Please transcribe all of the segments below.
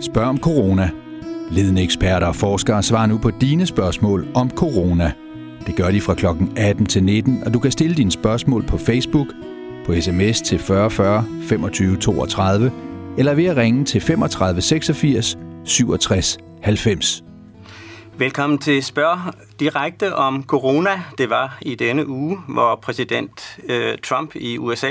Spørg om corona. Ledende eksperter og forskere svarer nu på dine spørgsmål om corona. Det gør de fra kl. 18 til 19, og du kan stille dine spørgsmål på Facebook, på sms til 4040 40 25 32, eller ved at ringe til 35 86 67 90. Velkommen til Spørg direkte om corona. Det var i denne uge, hvor præsident øh, Trump i USA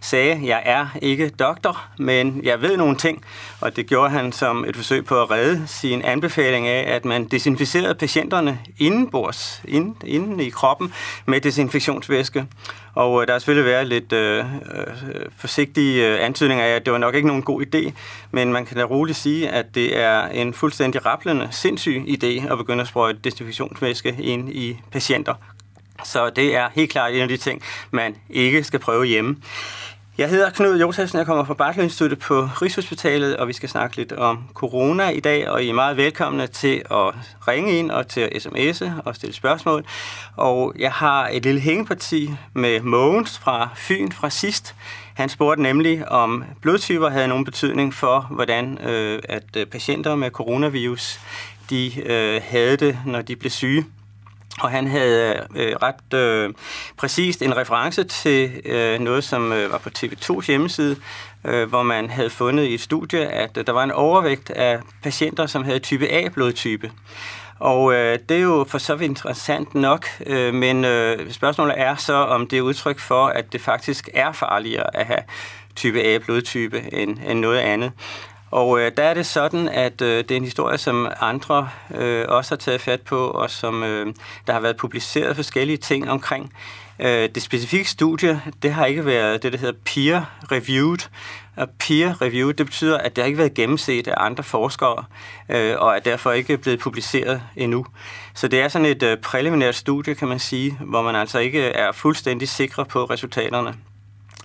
sagde, jeg er ikke doktor, men jeg ved nogle ting. Og det gjorde han som et forsøg på at redde sin anbefaling af, at man desinficerede patienterne indenbords, inden, inden i kroppen, med desinfektionsvæske. Og øh, der har selvfølgelig været lidt øh, øh, forsigtige øh, antydninger af, at det var nok ikke nogen god idé, men man kan da roligt sige, at det er en fuldstændig rapplende, sindssyg idé at begynde at sprøjte desinfektionsvæske ind i patienter. Så det er helt klart en af de ting, man ikke skal prøve hjemme. Jeg hedder Knud Josefsen, jeg kommer fra Bartley Instituttet på Rigshospitalet, og vi skal snakke lidt om corona i dag, og I er meget velkomne til at ringe ind og til at sms'e og stille spørgsmål. Og jeg har et lille hængeparti med Mogens fra Fyn fra sidst. Han spurgte nemlig, om blodtyper havde nogen betydning for, hvordan øh, at øh, patienter med coronavirus de øh, havde det, når de blev syge. Og han havde øh, ret øh, præcist en reference til øh, noget, som øh, var på TV2's hjemmeside, øh, hvor man havde fundet i et studie, at øh, der var en overvægt af patienter, som havde type A-blodtype. Og øh, det er jo for så vidt interessant nok, øh, men øh, spørgsmålet er så, om det er udtryk for, at det faktisk er farligere at have type A-blodtype end, end noget andet. Og øh, der er det sådan, at øh, det er en historie, som andre øh, også har taget fat på, og som øh, der har været publiceret forskellige ting omkring. Øh, det specifikke studie, det har ikke været det, der hedder peer-reviewed. Og peer-reviewed, det betyder, at det har ikke været gennemset af andre forskere, øh, og er derfor ikke blevet publiceret endnu. Så det er sådan et øh, preliminært studie, kan man sige, hvor man altså ikke er fuldstændig sikre på resultaterne.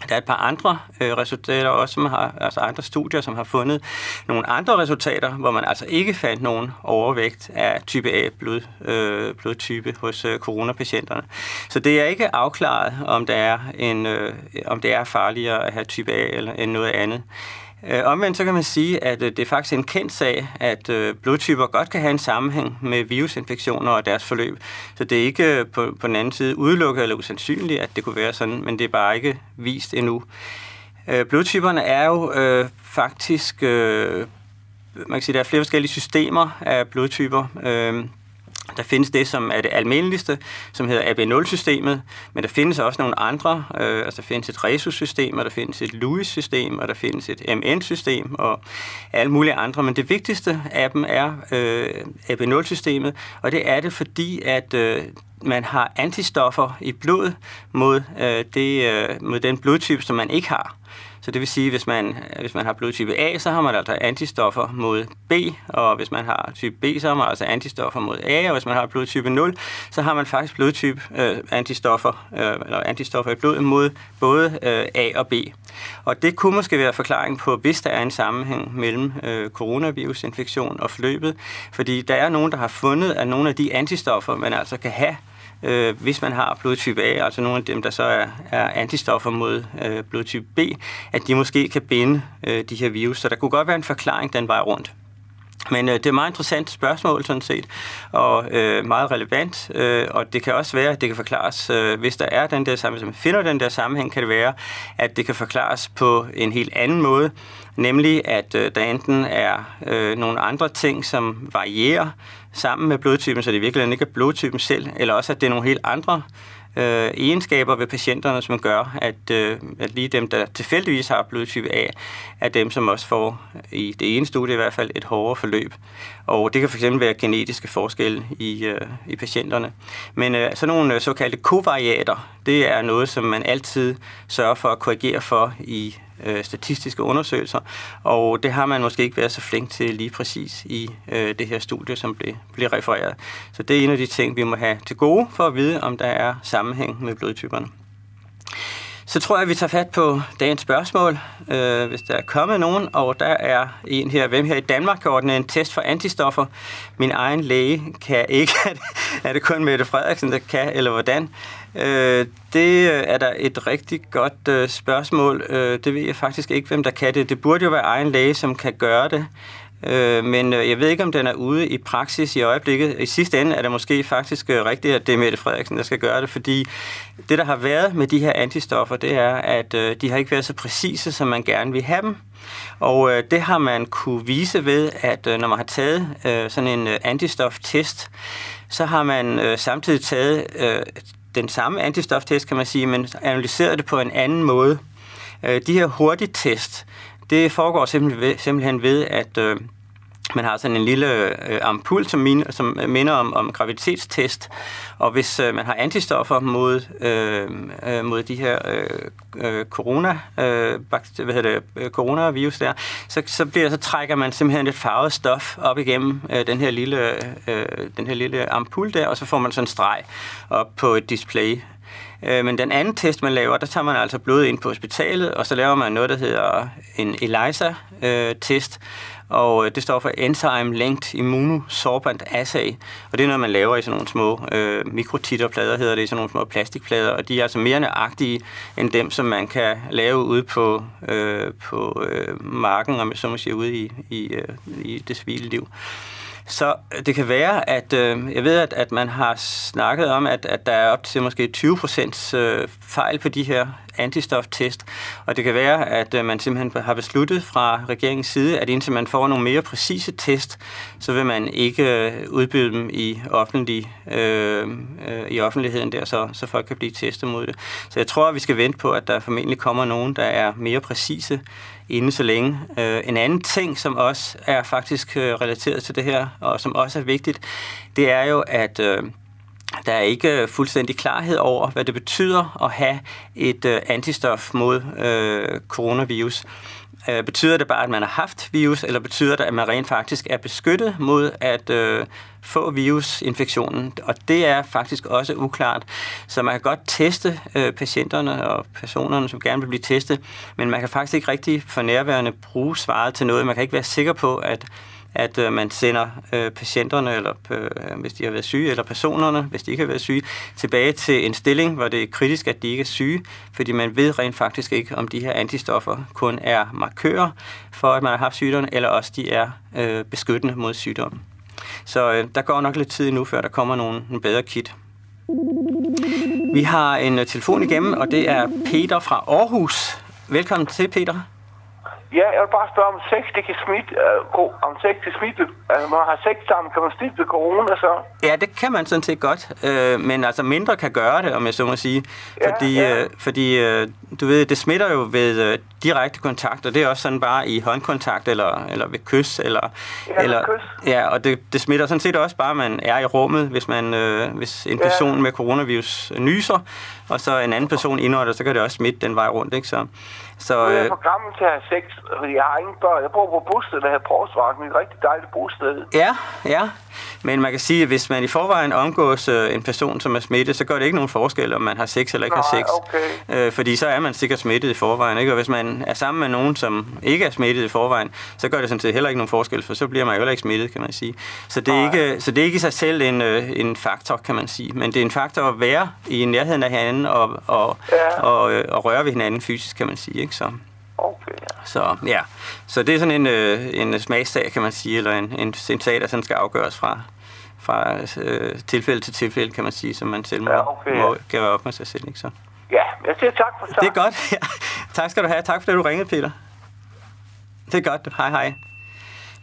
Der er et par andre øh, resultater også, som har, altså andre studier, som har fundet nogle andre resultater, hvor man altså ikke fandt nogen overvægt af type A blod, øh, blodtype hos øh, coronapatienterne. Så det er ikke afklaret, om der er en, øh, om det er farligere at have type A eller end noget andet. Øh, omvendt så kan man sige, at øh, det er faktisk en kendt sag, at øh, blodtyper godt kan have en sammenhæng med virusinfektioner og deres forløb. Så det er ikke øh, på, på den anden side udelukket eller usandsynligt, at det kunne være sådan, men det er bare ikke vist endnu. Øh, blodtyperne er jo øh, faktisk, øh, man kan sige, der er flere forskellige systemer af blodtyper. Øh, der findes det, som er det almindeligste, som hedder AB0-systemet, men der findes også nogle andre. Øh, altså der findes et Resus-system, og der findes et Lewis-system, og der findes et MN-system, og alle mulige andre. Men det vigtigste af dem er øh, AB0-systemet, og det er det, fordi at øh, man har antistoffer i blodet mod, øh, det, øh, mod den blodtype, som man ikke har. Så det vil sige, hvis man, hvis man har blodtype A, så har man altså antistoffer mod B, og hvis man har type B, så har man altså antistoffer mod A, og hvis man har blodtype 0, så har man faktisk blodtype øh, antistoffer, øh, eller antistoffer i blodet mod både øh, A og B. Og det kunne måske være forklaring på, hvis der er en sammenhæng mellem øh, coronavirusinfektion og forløbet, fordi der er nogen, der har fundet, at nogle af de antistoffer, man altså kan have øh, hvis man har blodtype A, altså nogle af dem, der så er, er antistoffer mod øh, blodtype B, at de måske kan binde øh, de her virus. Så der kunne godt være en forklaring den vej rundt. Men øh, det er et meget interessant spørgsmål sådan set, og øh, meget relevant, øh, og det kan også være, at det kan forklares, øh, hvis der er den der sammenhæng, hvis man finder den der sammenhæng, kan det være, at det kan forklares på en helt anden måde, nemlig at øh, der enten er øh, nogle andre ting, som varierer sammen med blodtypen, så det virkelig ikke er blodtypen selv, eller også at det er nogle helt andre øh, øh, egenskaber ved patienterne, som gør, at, øh, at lige dem, der tilfældigvis har blodtype A, er dem, som også får, i det ene studie i hvert fald, et hårdere forløb. Og det kan fx være genetiske forskelle i, øh, i patienterne. Men øh, sådan nogle øh, såkaldte kovariater, det er noget, som man altid sørger for at korrigere for i øh, statistiske undersøgelser, og det har man måske ikke været så flink til lige præcis i øh, det her studie, som blev, blev refereret. Så det er en af de ting, vi må have til gode for at vide, om der er sammenhæng med blodtyperne. Så tror jeg, at vi tager fat på dagens spørgsmål, øh, hvis der er kommet nogen. Og der er en her, hvem her i Danmark kan ordne en test for antistoffer. Min egen læge kan ikke. er det kun Mette Frederiksen, der kan, eller hvordan? Øh, det er der et rigtig godt øh, spørgsmål. Øh, det ved jeg faktisk ikke, hvem der kan det. Det burde jo være egen læge, som kan gøre det. Øh, men øh, jeg ved ikke, om den er ude i praksis i øjeblikket. I sidste ende er det måske faktisk øh, rigtigt, at det er Mette Frederiksen, der skal gøre det, fordi det, der har været med de her antistoffer, det er, at øh, de har ikke været så præcise, som man gerne vil have dem. Og øh, det har man kunne vise ved, at øh, når man har taget øh, sådan en øh, antistoftest, så har man øh, samtidig taget øh, den samme antistoftest, kan man sige, men analyseret det på en anden måde. Øh, de her hurtigtest, det foregår simpelthen ved, at øh, man har sådan en lille øh, ampul, som, min, som øh, minder om, om graviditetstest, og hvis øh, man har antistoffer mod, øh, øh, mod de her øh, øh corona, øh, hvad hedder det, øh, coronavirus der, så, så, bliver, så trækker man simpelthen et farvet stof op igennem øh, den, her lille, øh, den her lille ampul der, og så får man sådan en streg op på et display. Øh, men den anden test, man laver, der tager man altså blod ind på hospitalet, og så laver man noget, der hedder en ELISA-test, og øh, det står for Enzyme Linked Immunosorbent Assay, og det er noget, man laver i sådan nogle små øh, mikrotitterplader, hedder det, i sådan nogle små plastikplader, og de er altså mere nøjagtige end dem, som man kan lave ude på, øh, på øh, marken, om så må sige, ude i, i, øh, i det civile liv. Så det kan være, at øh, jeg ved, at, at man har snakket om, at, at der er op til måske 20 procent øh, fejl på de her antistoftest, og det kan være, at øh, man simpelthen har besluttet fra regeringens side, at indtil man får nogle mere præcise test, så vil man ikke øh, udbyde dem i, offentlig, øh, øh, i offentligheden der, så, så folk kan blive testet mod det. Så jeg tror, at vi skal vente på, at der formentlig kommer nogen, der er mere præcise inden så længe. Øh, en anden ting, som også er faktisk øh, relateret til det her, og som også er vigtigt, det er jo, at øh, der er ikke øh, fuldstændig klarhed over, hvad det betyder at have et øh, antistof mod øh, coronavirus. Øh, betyder det bare, at man har haft virus, eller betyder det, at man rent faktisk er beskyttet mod at øh, få virusinfektionen? Og det er faktisk også uklart. Så man kan godt teste øh, patienterne og personerne, som gerne vil blive testet, men man kan faktisk ikke rigtig for nærværende bruge svaret til noget. Man kan ikke være sikker på, at at øh, man sender øh, patienterne, eller øh, hvis de har været syge, eller personerne, hvis de ikke har været syge, tilbage til en stilling, hvor det er kritisk, at de ikke er syge, fordi man ved rent faktisk ikke, om de her antistoffer kun er markører for, at man har haft sygdommen, eller også de er øh, beskyttende mod sygdommen. Så øh, der går nok lidt tid nu, før der kommer nogle, en bedre kit. Vi har en øh, telefon igennem, og det er Peter fra Aarhus. Velkommen til, Peter. Ja, jeg vil bare spørge, om sex det kan smitte, uh, om sex kan smitte, altså man har sex sammen, kan man smitte corona så? Ja, det kan man sådan set godt, øh, men altså mindre kan gøre det, om jeg så må sige, ja, fordi, ja. Øh, fordi øh, du ved, det smitter jo ved øh, direkte kontakt, og det er også sådan bare i håndkontakt, eller, eller ved kys, eller... Ja, eller, kys. Ja, og det, det smitter sådan set også bare, at man er i rummet, hvis, man, øh, hvis en person ja. med coronavirus nyser, og så en anden person indånder, så kan det også smitte den vej rundt, ikke? Så, så, nu er jeg øh, for gammel til at have sex, fordi jeg har ingen børn. Jeg bor på bosted, der hedder Porsvagt, et rigtig dejligt bosted. Ja, ja. Men man kan sige, at hvis man i forvejen omgås øh, en person, som er smittet, så gør det ikke nogen forskel, om man har sex eller ikke Nej, har sex. Okay. Øh, fordi så er man sikkert smittet i forvejen. Ikke? Og hvis man er sammen med nogen, som ikke er smittet i forvejen, så gør det sådan set heller ikke nogen forskel, for så bliver man jo heller ikke smittet, kan man sige. Så det er, ikke, så det er ikke i sig selv en, øh, en faktor, kan man sige. Men det er en faktor at være i nærheden af hinanden og, og, ja. og, og, og røre ved hinanden fysisk, kan man sige. Ikke? Så. Okay, ja. Så, ja. så det er sådan en, øh, en smagssag, kan man sige, eller en, en, en sag, der sådan skal afgøres fra, fra øh, tilfælde til tilfælde, kan man sige, som man selv må, ja, okay, ja. må gøre op med sig selv. Ikke? Så. Ja, jeg siger tak for tak. Det er godt. Ja. tak skal du have. Tak for det, du ringede, Peter. Det er godt. Hej, hej.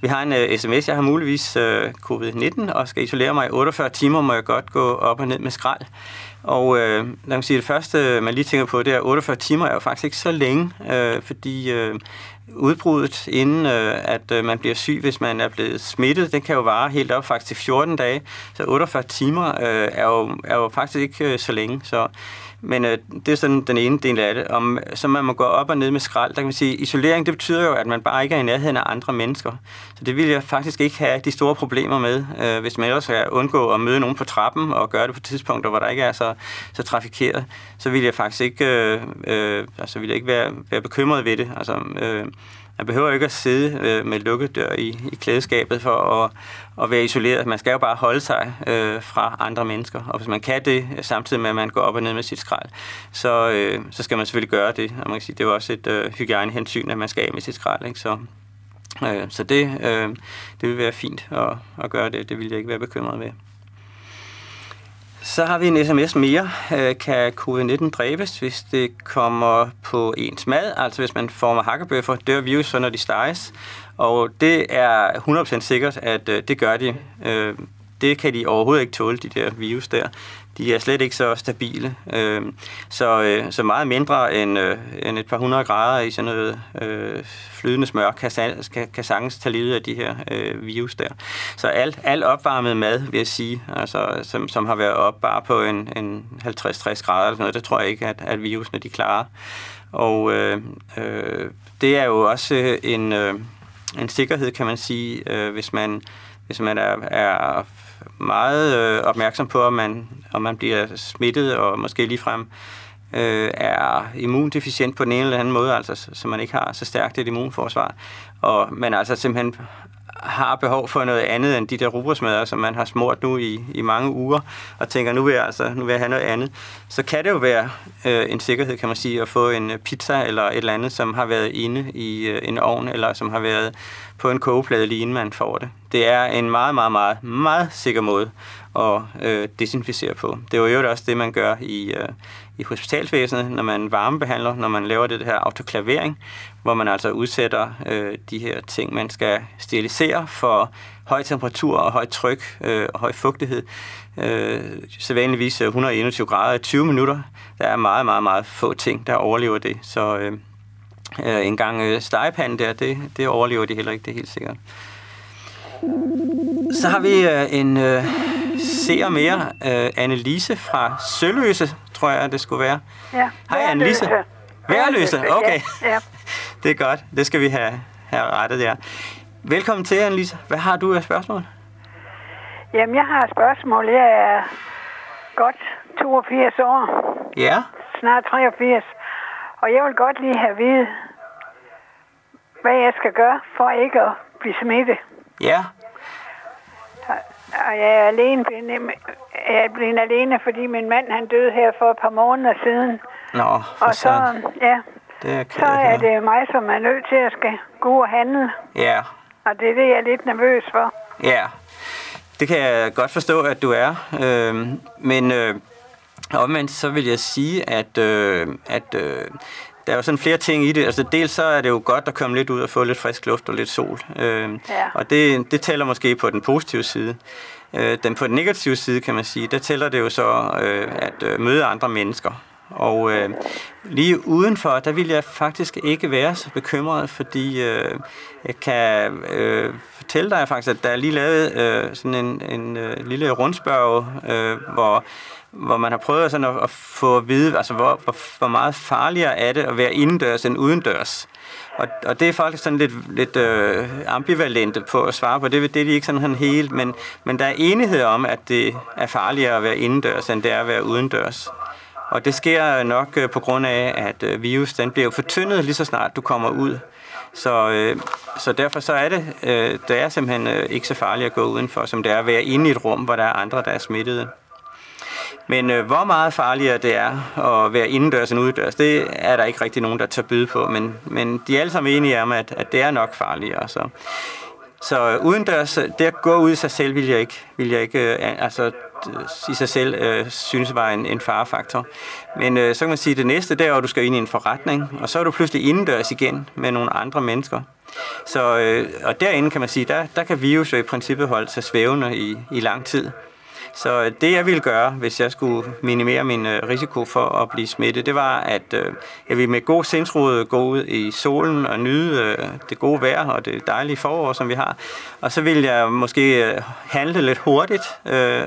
Vi har en øh, uh, sms. Jeg har muligvis uh, covid-19 og skal isolere mig i 48 timer, må jeg godt gå op og ned med skrald. Og øh, lad mig sige, det første, man lige tænker på, det er 48 timer er jo faktisk ikke så længe, øh, fordi øh, udbruddet, inden øh, at øh, man bliver syg, hvis man er blevet smittet, det kan jo vare helt op faktisk til 14 dage. Så 48 timer øh, er, jo, er jo faktisk ikke øh, så længe. Så men øh, det er sådan den ene del af det. Om, så man må gå op og ned med skrald. Der kan man sige, isolering, det betyder jo, at man bare ikke er i nærheden af andre mennesker. Så det vil jeg faktisk ikke have de store problemer med, øh, hvis man ellers skal undgå at møde nogen på trappen og gøre det på tidspunkter, hvor der ikke er så, så trafikeret. Så vil jeg faktisk ikke, øh, øh, altså vil jeg ikke være, være bekymret ved det. Altså, øh, man behøver ikke at sidde øh, med lukket dør i, i klædeskabet for at, at være isoleret. Man skal jo bare holde sig øh, fra andre mennesker. Og hvis man kan det, øh, samtidig med at man går op og ned med sit skrald, så, øh, så skal man selvfølgelig gøre det. Og man kan sige, det er jo også et øh, hygiejnehensyn, at man skal af med sit skrald. Ikke? Så, Øh, så det, øh, det vil være fint at, at gøre det. Det vil jeg ikke være bekymret ved. Så har vi en sms mere. Øh, kan covid-19 dræbes, hvis det kommer på ens mad? Altså hvis man former hakkebøffer, dør virus, når de steges. Og det er 100% sikkert, at øh, det gør de. Øh, det kan de overhovedet ikke tåle, de der virus der de er slet ikke så stabile. Øh, så, øh, så meget mindre end, øh, end et par hundrede grader i sådan noget øh, flydende smør kan, kan, kan sagtens tage livet af de her øh, virus der. Så alt, alt opvarmet mad, vil jeg sige, altså, som, som har været op bare på en, en 50-60 grader eller sådan noget, det tror jeg ikke, at, at virusene de klarer. Og øh, øh, det er jo også øh, en, øh, en sikkerhed, kan man sige, øh, hvis man hvis man er, er meget øh, opmærksom på, om man, om man bliver smittet og måske ligefrem øh, er immundeficient på den ene eller anden måde, altså så man ikke har så stærkt et immunforsvar. Og man altså simpelthen har behov for noget andet end de der rubrosmadder, som man har smurt nu i, i mange uger, og tænker, nu vil, jeg, altså, nu vil jeg have noget andet, så kan det jo være øh, en sikkerhed, kan man sige, at få en pizza eller et eller andet, som har været inde i øh, en ovn, eller som har været på en kogeplade lige inden man får det. Det er en meget, meget, meget, meget sikker måde at øh, desinficere på. Det er jo også det, man gør i, øh, i hospitalsvæsenet, når man varmebehandler, når man laver det her autoklavering, hvor man altså udsætter øh, de her ting, man skal sterilisere for høj temperatur og højt tryk øh, og høj fugtighed. Øh, sædvanligvis øh, 121 grader i 20 minutter. Der er meget, meget, meget få ting, der overlever det. Så øh, øh, en gang øh, stegepande der, det, det overlever de heller ikke, det er helt sikkert. Så har vi øh, en øh, seer mere, øh, Annelise fra Søløse, tror jeg, det skulle være. Ja. Hej, Annelise. Værløse, okay. Ja, ja. Det er godt, det skal vi have, have rettet der. Velkommen til, Annelise. Hvad har du af spørgsmål? Jamen, jeg har et spørgsmål. Jeg er godt 82 år, Ja, snart 83, og jeg vil godt lige have at vide, hvad jeg skal gøre for ikke at blive smittet. ja, Og jeg er alene, jeg er blevet alene, fordi min mand han døde her for et par måneder siden. Nå, for Og så, sådan. ja, Det er, så er det mig, som er nødt til at skal gå og handle. Ja, Og det er det, jeg er lidt nervøs for. ja. Det kan jeg godt forstå, at du er. Øh, men øh, omvendt så vil jeg sige, at, øh, at øh, der er jo sådan flere ting i det. Altså dels så er det jo godt at komme lidt ud og få lidt frisk luft og lidt sol. Øh, Ja. Og det, det tæller måske på den positive side. Øh, den på den negative side, kan man sige, der tæller det jo så øh, at øh, møde andre mennesker. Og øh, lige udenfor, der vil jeg faktisk ikke være så bekymret, fordi øh, jeg kan øh, fortælle dig faktisk, at der er lige lavet øh, sådan en, en øh, lille rundspørg, øh, hvor, hvor man har prøvet sådan at, at få at vide, altså hvor, hvor, hvor meget farligere er det at være indendørs end udendørs. Og, og det er faktisk sådan lidt, lidt øh, ambivalente på at svare på. Det, det er de ikke sådan helt, men, men der er enighed om, at det er farligere at være indendørs, end det er at være udendørs. Og det sker nok øh, på grund af, at øh, virus den bliver fortyndet lige så snart du kommer ud. Så, øh, så derfor så er det, øh, det er simpelthen øh, ikke så farligt at gå udenfor, som det er at være inde i et rum, hvor der er andre, der er smittede. Men øh, hvor meget farligere det er at være indendørs end udendørs, det er der ikke rigtig nogen, der tager byde på. Men, men de er alle sammen enige om, at, at det er nok farligere. Så, så øh, udendørs, det at gå ud i sig selv, vil jeg ikke, vil jeg ikke øh, altså, øh, i sig selv øh, synes var en, en farefaktor. Men øh, så kan man sige, at det næste, det er, at du skal ind i en forretning, og så er du pludselig indendørs igen med nogle andre mennesker. Så, øh, og derinde kan man sige, der, der kan virus jo i princippet holde sig svævende i, i lang tid. Så øh, det jeg ville gøre, hvis jeg skulle minimere min øh, risiko for at blive smittet, det var, at øh, jeg ville med god sindsrod gå ud i solen og nyde det gode vejr og det dejlige forår, som vi har. Og så ville jeg måske handle lidt hurtigt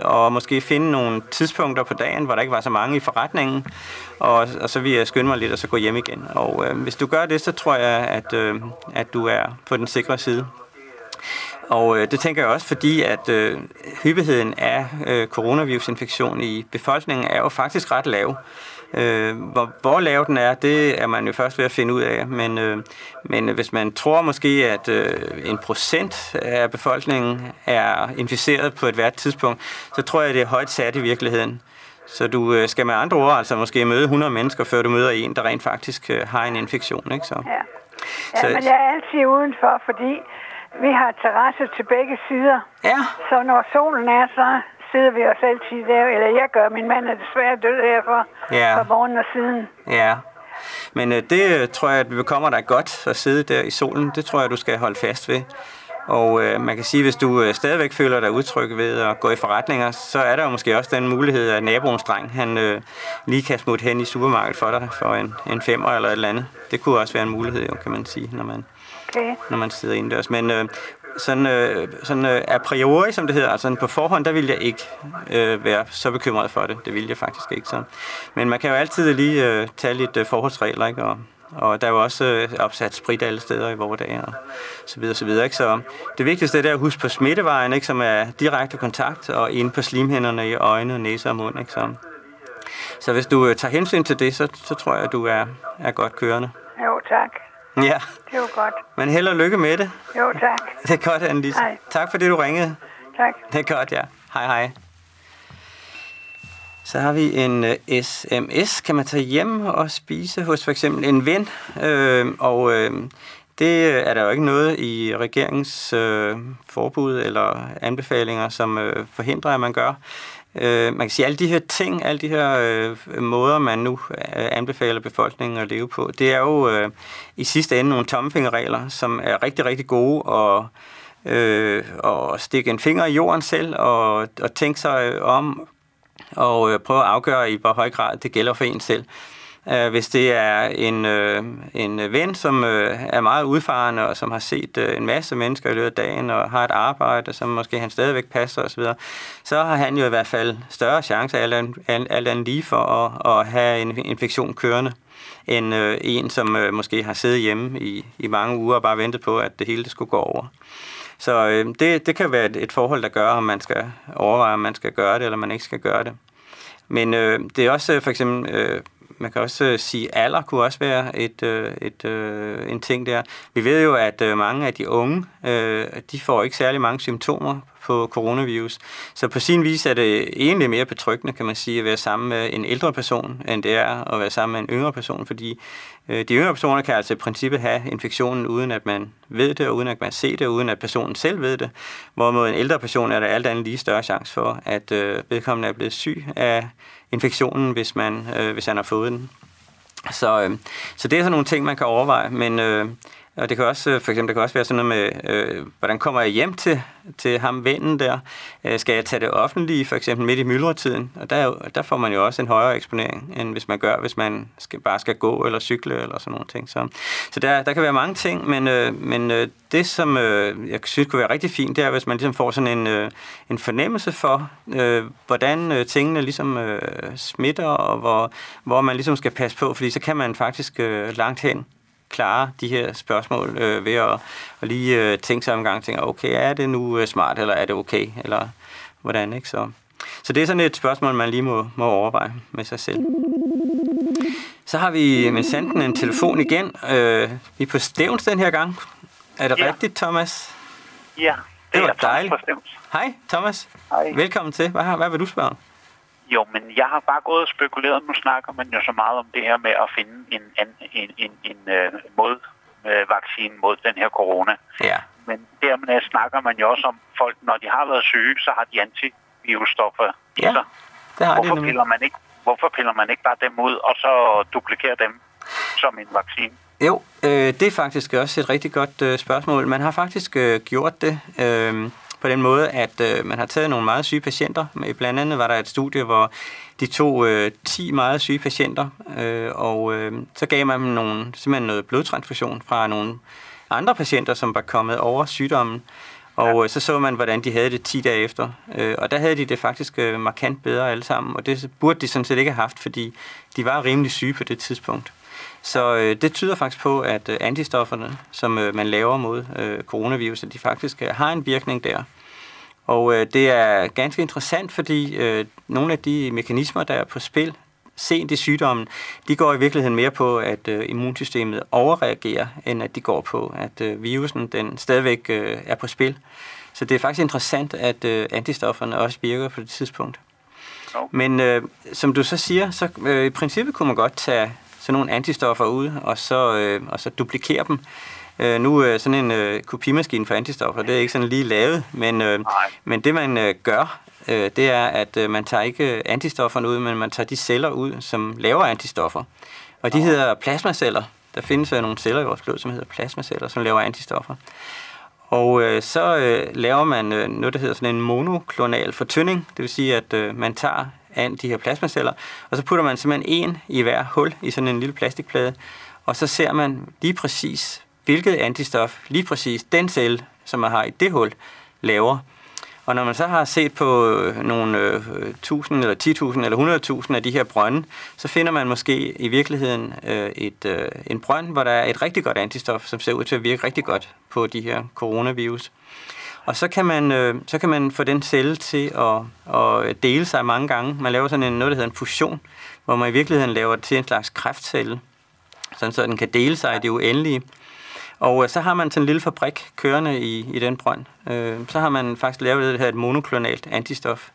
og måske finde nogle tidspunkter på dagen, hvor der ikke var så mange i forretningen. Og, og så vil jeg skynde mig lidt og så gå hjem igen. Og øh, hvis du gør det, så tror jeg, at, øh, at du er på den sikre side. Og øh, det tænker jeg også, fordi at øh, hyppigheden af øh, coronavirusinfektion i befolkningen er jo faktisk ret lav. Øh, hvor, hvor lav den er, det er man jo først ved at finde ud af. Men, øh, men hvis man tror måske, at øh, en procent af befolkningen er inficeret på et hvert tidspunkt, så tror jeg, det er højt sat i virkeligheden. Så du øh, skal med andre ord altså måske møde 100 mennesker, før du møder en, der rent faktisk øh, har en infektion. Ikke? Så. Ja. Ja, Så- men jeg er altid udenfor, fordi Vi har terrasse til begge sider. Ja, Så når solen er, så sidder vi os altid der. Eller jeg gør. Min mand er desværre død her for, Ja. for måneder siden. ja. Men øh, det øh, tror jeg, at det kommer dig godt at sidde der i solen. Det tror jeg, du skal holde fast ved. Og øh, man kan sige, hvis du øh, stadigvæk føler dig utryg ved at gå i forretninger, så er der jo måske også den mulighed, at naboens dreng, han øh, lige kan smutte hen i supermarkedet for dig for en, en femmer eller et eller andet. Det kunne også være en mulighed, jo, kan man sige, når man, Okay. når man sidder indendørs. Men øh, sådan, øh, sådan øh, a priori, som det hedder, altså på forhånd, der vil jeg ikke øh, være så bekymret for det. Det vil jeg faktisk ikke. Så. Men man kan jo altid lige øh, tage lidt øh, forholdsregler, ikke? Og, og der er jo også øh, opsat sprit alle steder i vores dage, og så videre, så videre. Ikke? Så det vigtigste det er at huske på smittevejen, ikke? som er direkte kontakt, og inde på slimhænderne i øjne, næse og mund. Ikke? Så, så hvis du øh, tager hensyn til det, så, så tror jeg, at du er, er godt kørende. Jo, tak. Ja, Det var godt. men held og lykke med det. Jo, tak. Det er godt, Annelise. Hej. Tak fordi du ringede. Tak. Det er godt, ja. Hej, hej. Så har vi en uh, sms. Kan man tage hjem og spise hos for eksempel en ven? Øh, og øh, det er der jo ikke noget i regeringens øh, forbud eller anbefalinger, som øh, forhindrer, at man gør. Øh, man kan sige, at alle de her ting, alle de her øh, måder, man nu øh, anbefaler befolkningen at leve på, det er jo øh, i sidste ende nogle tommefingerregler, som er rigtig, rigtig gode og øh, og stikke en finger i jorden selv og, og tænke sig om og øh, prøve at afgøre i hvor høj grad det gælder for en selv. Øh, hvis det er en, øh, en ven, som øh, er meget udfarende og som har set øh, en masse mennesker i løbet af dagen og har et arbejde, som måske han stadigvæk passer osv., så har han jo i hvert fald større chance alt andet, alt andet lige for at, at have en infektion kørende end øh, en, som øh, måske har siddet hjemme i, i mange uger og bare ventet på, at det hele det skulle gå over. Så øh, det, det kan være et, et forhold, der gør, om man skal overveje, om man skal gøre det, eller man ikke skal gøre det. Men øh, det er også øh, for eksempel, øh, man kan også øh, sige, alder kunne også være et, øh, et, øh, en ting der. Vi ved jo, at øh, mange af de unge, øh, de får ikke særlig mange symptomer på coronavirus. Så på sin vis er det egentlig mere betryggende, kan man sige, at være sammen med en ældre person, end det er at være sammen med en yngre person, fordi øh, de yngre personer kan altså i princippet have infektionen, uden at man ved det, og uden at man ser det, og uden at personen selv ved det. Hvorimod en ældre person er der alt andet lige større chance for, at øh, vedkommende er blevet syg af infektionen, hvis, man, øh, hvis han har fået den. Så, øh, så det er sådan nogle ting, man kan overveje, men øh, og det kan også, øh, for eksempel, det kan også være sådan noget med, øh, hvordan kommer jeg hjem til, til ham vennen der? Øh, skal jeg tage det offentlige, for eksempel midt i myldretiden? Og der, der får man jo også en højere eksponering, end hvis man gør, hvis man skal, bare skal gå eller cykle eller sådan nogle ting. Så, så der, der kan være mange ting, men, øh, men øh, det, som øh, jeg synes kunne være rigtig fint, det er, hvis man ligesom får sådan en, øh, en fornemmelse for, øh, hvordan øh, tingene ligesom øh, smitter, og hvor, hvor man ligesom skal passe på, fordi så kan man faktisk øh, langt hen klare de her spørgsmål øh, ved at, at lige øh, tænke sig om gang og tænke, okay, er det nu øh, smart, eller er det okay, eller hvordan, ikke? Så, så det er sådan et spørgsmål, man lige må, må overveje med sig selv. Så har vi med sanden en telefon igen. Øh, vi er på Stævns den her gang. Er det Ja. rigtigt, Thomas? Ja, Det var er Thomas dejligt. Stevns. Hej, Thomas. Hej. Velkommen til. Hvad, hvad vil du spørge om? Jo, men jeg har bare gået og spekuleret. Nu snakker man jo så meget om det her med at finde en, en, en, en, en uh, mod, uh, vaccine mod den her corona. Ja. Men dermed snakker man jo også om folk, når de har været syge, så har de antivirusstoffer i Ja, sig. Det har de Hvorfor nemlig. piller, man ikke, hvorfor piller man ikke bare dem ud, og så duplikerer dem som en vaccine? Jo, øh, det er faktisk også et rigtig godt øh, spørgsmål. Man har faktisk øh, gjort det øh, på den måde, at øh, man har taget nogle meget syge patienter. Blandt andet var der et studie, hvor de tog øh, 10 meget syge patienter, øh, og øh, så gav man dem nogle, simpelthen noget blodtransfusion fra nogle andre patienter, som var kommet over sygdommen. Og øh, så så man, hvordan de havde det 10 dage efter. Øh, og der havde de det faktisk øh, markant bedre alle sammen. Og det burde de sådan set ikke have haft, fordi de var rimelig syge på det tidspunkt. Så øh, det tyder faktisk på, at øh, antistofferne, som øh, man laver mod øh, coronaviruset, de faktisk øh, har en virkning der. Og øh, det er ganske interessant, fordi øh, nogle af de mekanismer, der er på spil sent i sygdommen, de går i virkeligheden mere på, at øh, immunsystemet overreagerer, end at de går på, at øh, virusen den stadigvæk øh, er på spil. Så det er faktisk interessant, at øh, antistofferne også virker på det tidspunkt. Men øh, som du så siger, så øh, i princippet kunne man godt tage sådan nogle antistoffer ud, og så, øh, og så duplikere dem. Øh, nu er sådan en øh, kopimaskine for antistoffer, det er ikke sådan lige lavet, men, øh, men det man øh, gør, øh, det er, at øh, man tager ikke antistofferne ud, men man tager de celler ud, som laver antistoffer. Og de hedder plasmaceller. Der findes øh, nogle celler i vores blod, som hedder plasmaceller, som laver antistoffer. Og øh, så øh, laver man øh, noget, der hedder sådan en monoklonal fortynding. Det vil sige, at øh, man tager af de her plasmaceller, og så putter man simpelthen en i hver hul i sådan en lille plastikplade, og så ser man lige præcis, hvilket antistof lige præcis den celle, som man har i det hul, laver. Og når man så har set på nogle nogle øh, eller 10.000 eller 100.000 af de her brønde, så finder man måske i virkeligheden øh, et, øh, en brønd, hvor der er et rigtig godt antistof, som ser ud til at virke rigtig godt på de her coronavirus. Og så kan man, øh, så kan man få den celle til at, at dele sig mange gange. Man laver sådan en, noget, der hedder en fusion, hvor man i virkeligheden laver det til en slags kræftcelle, sådan så den kan dele sig i det uendelige. Og øh, så har man sådan en lille fabrik kørende i, i den brønd. Øh, så har man faktisk lavet det her et monoklonalt antistof.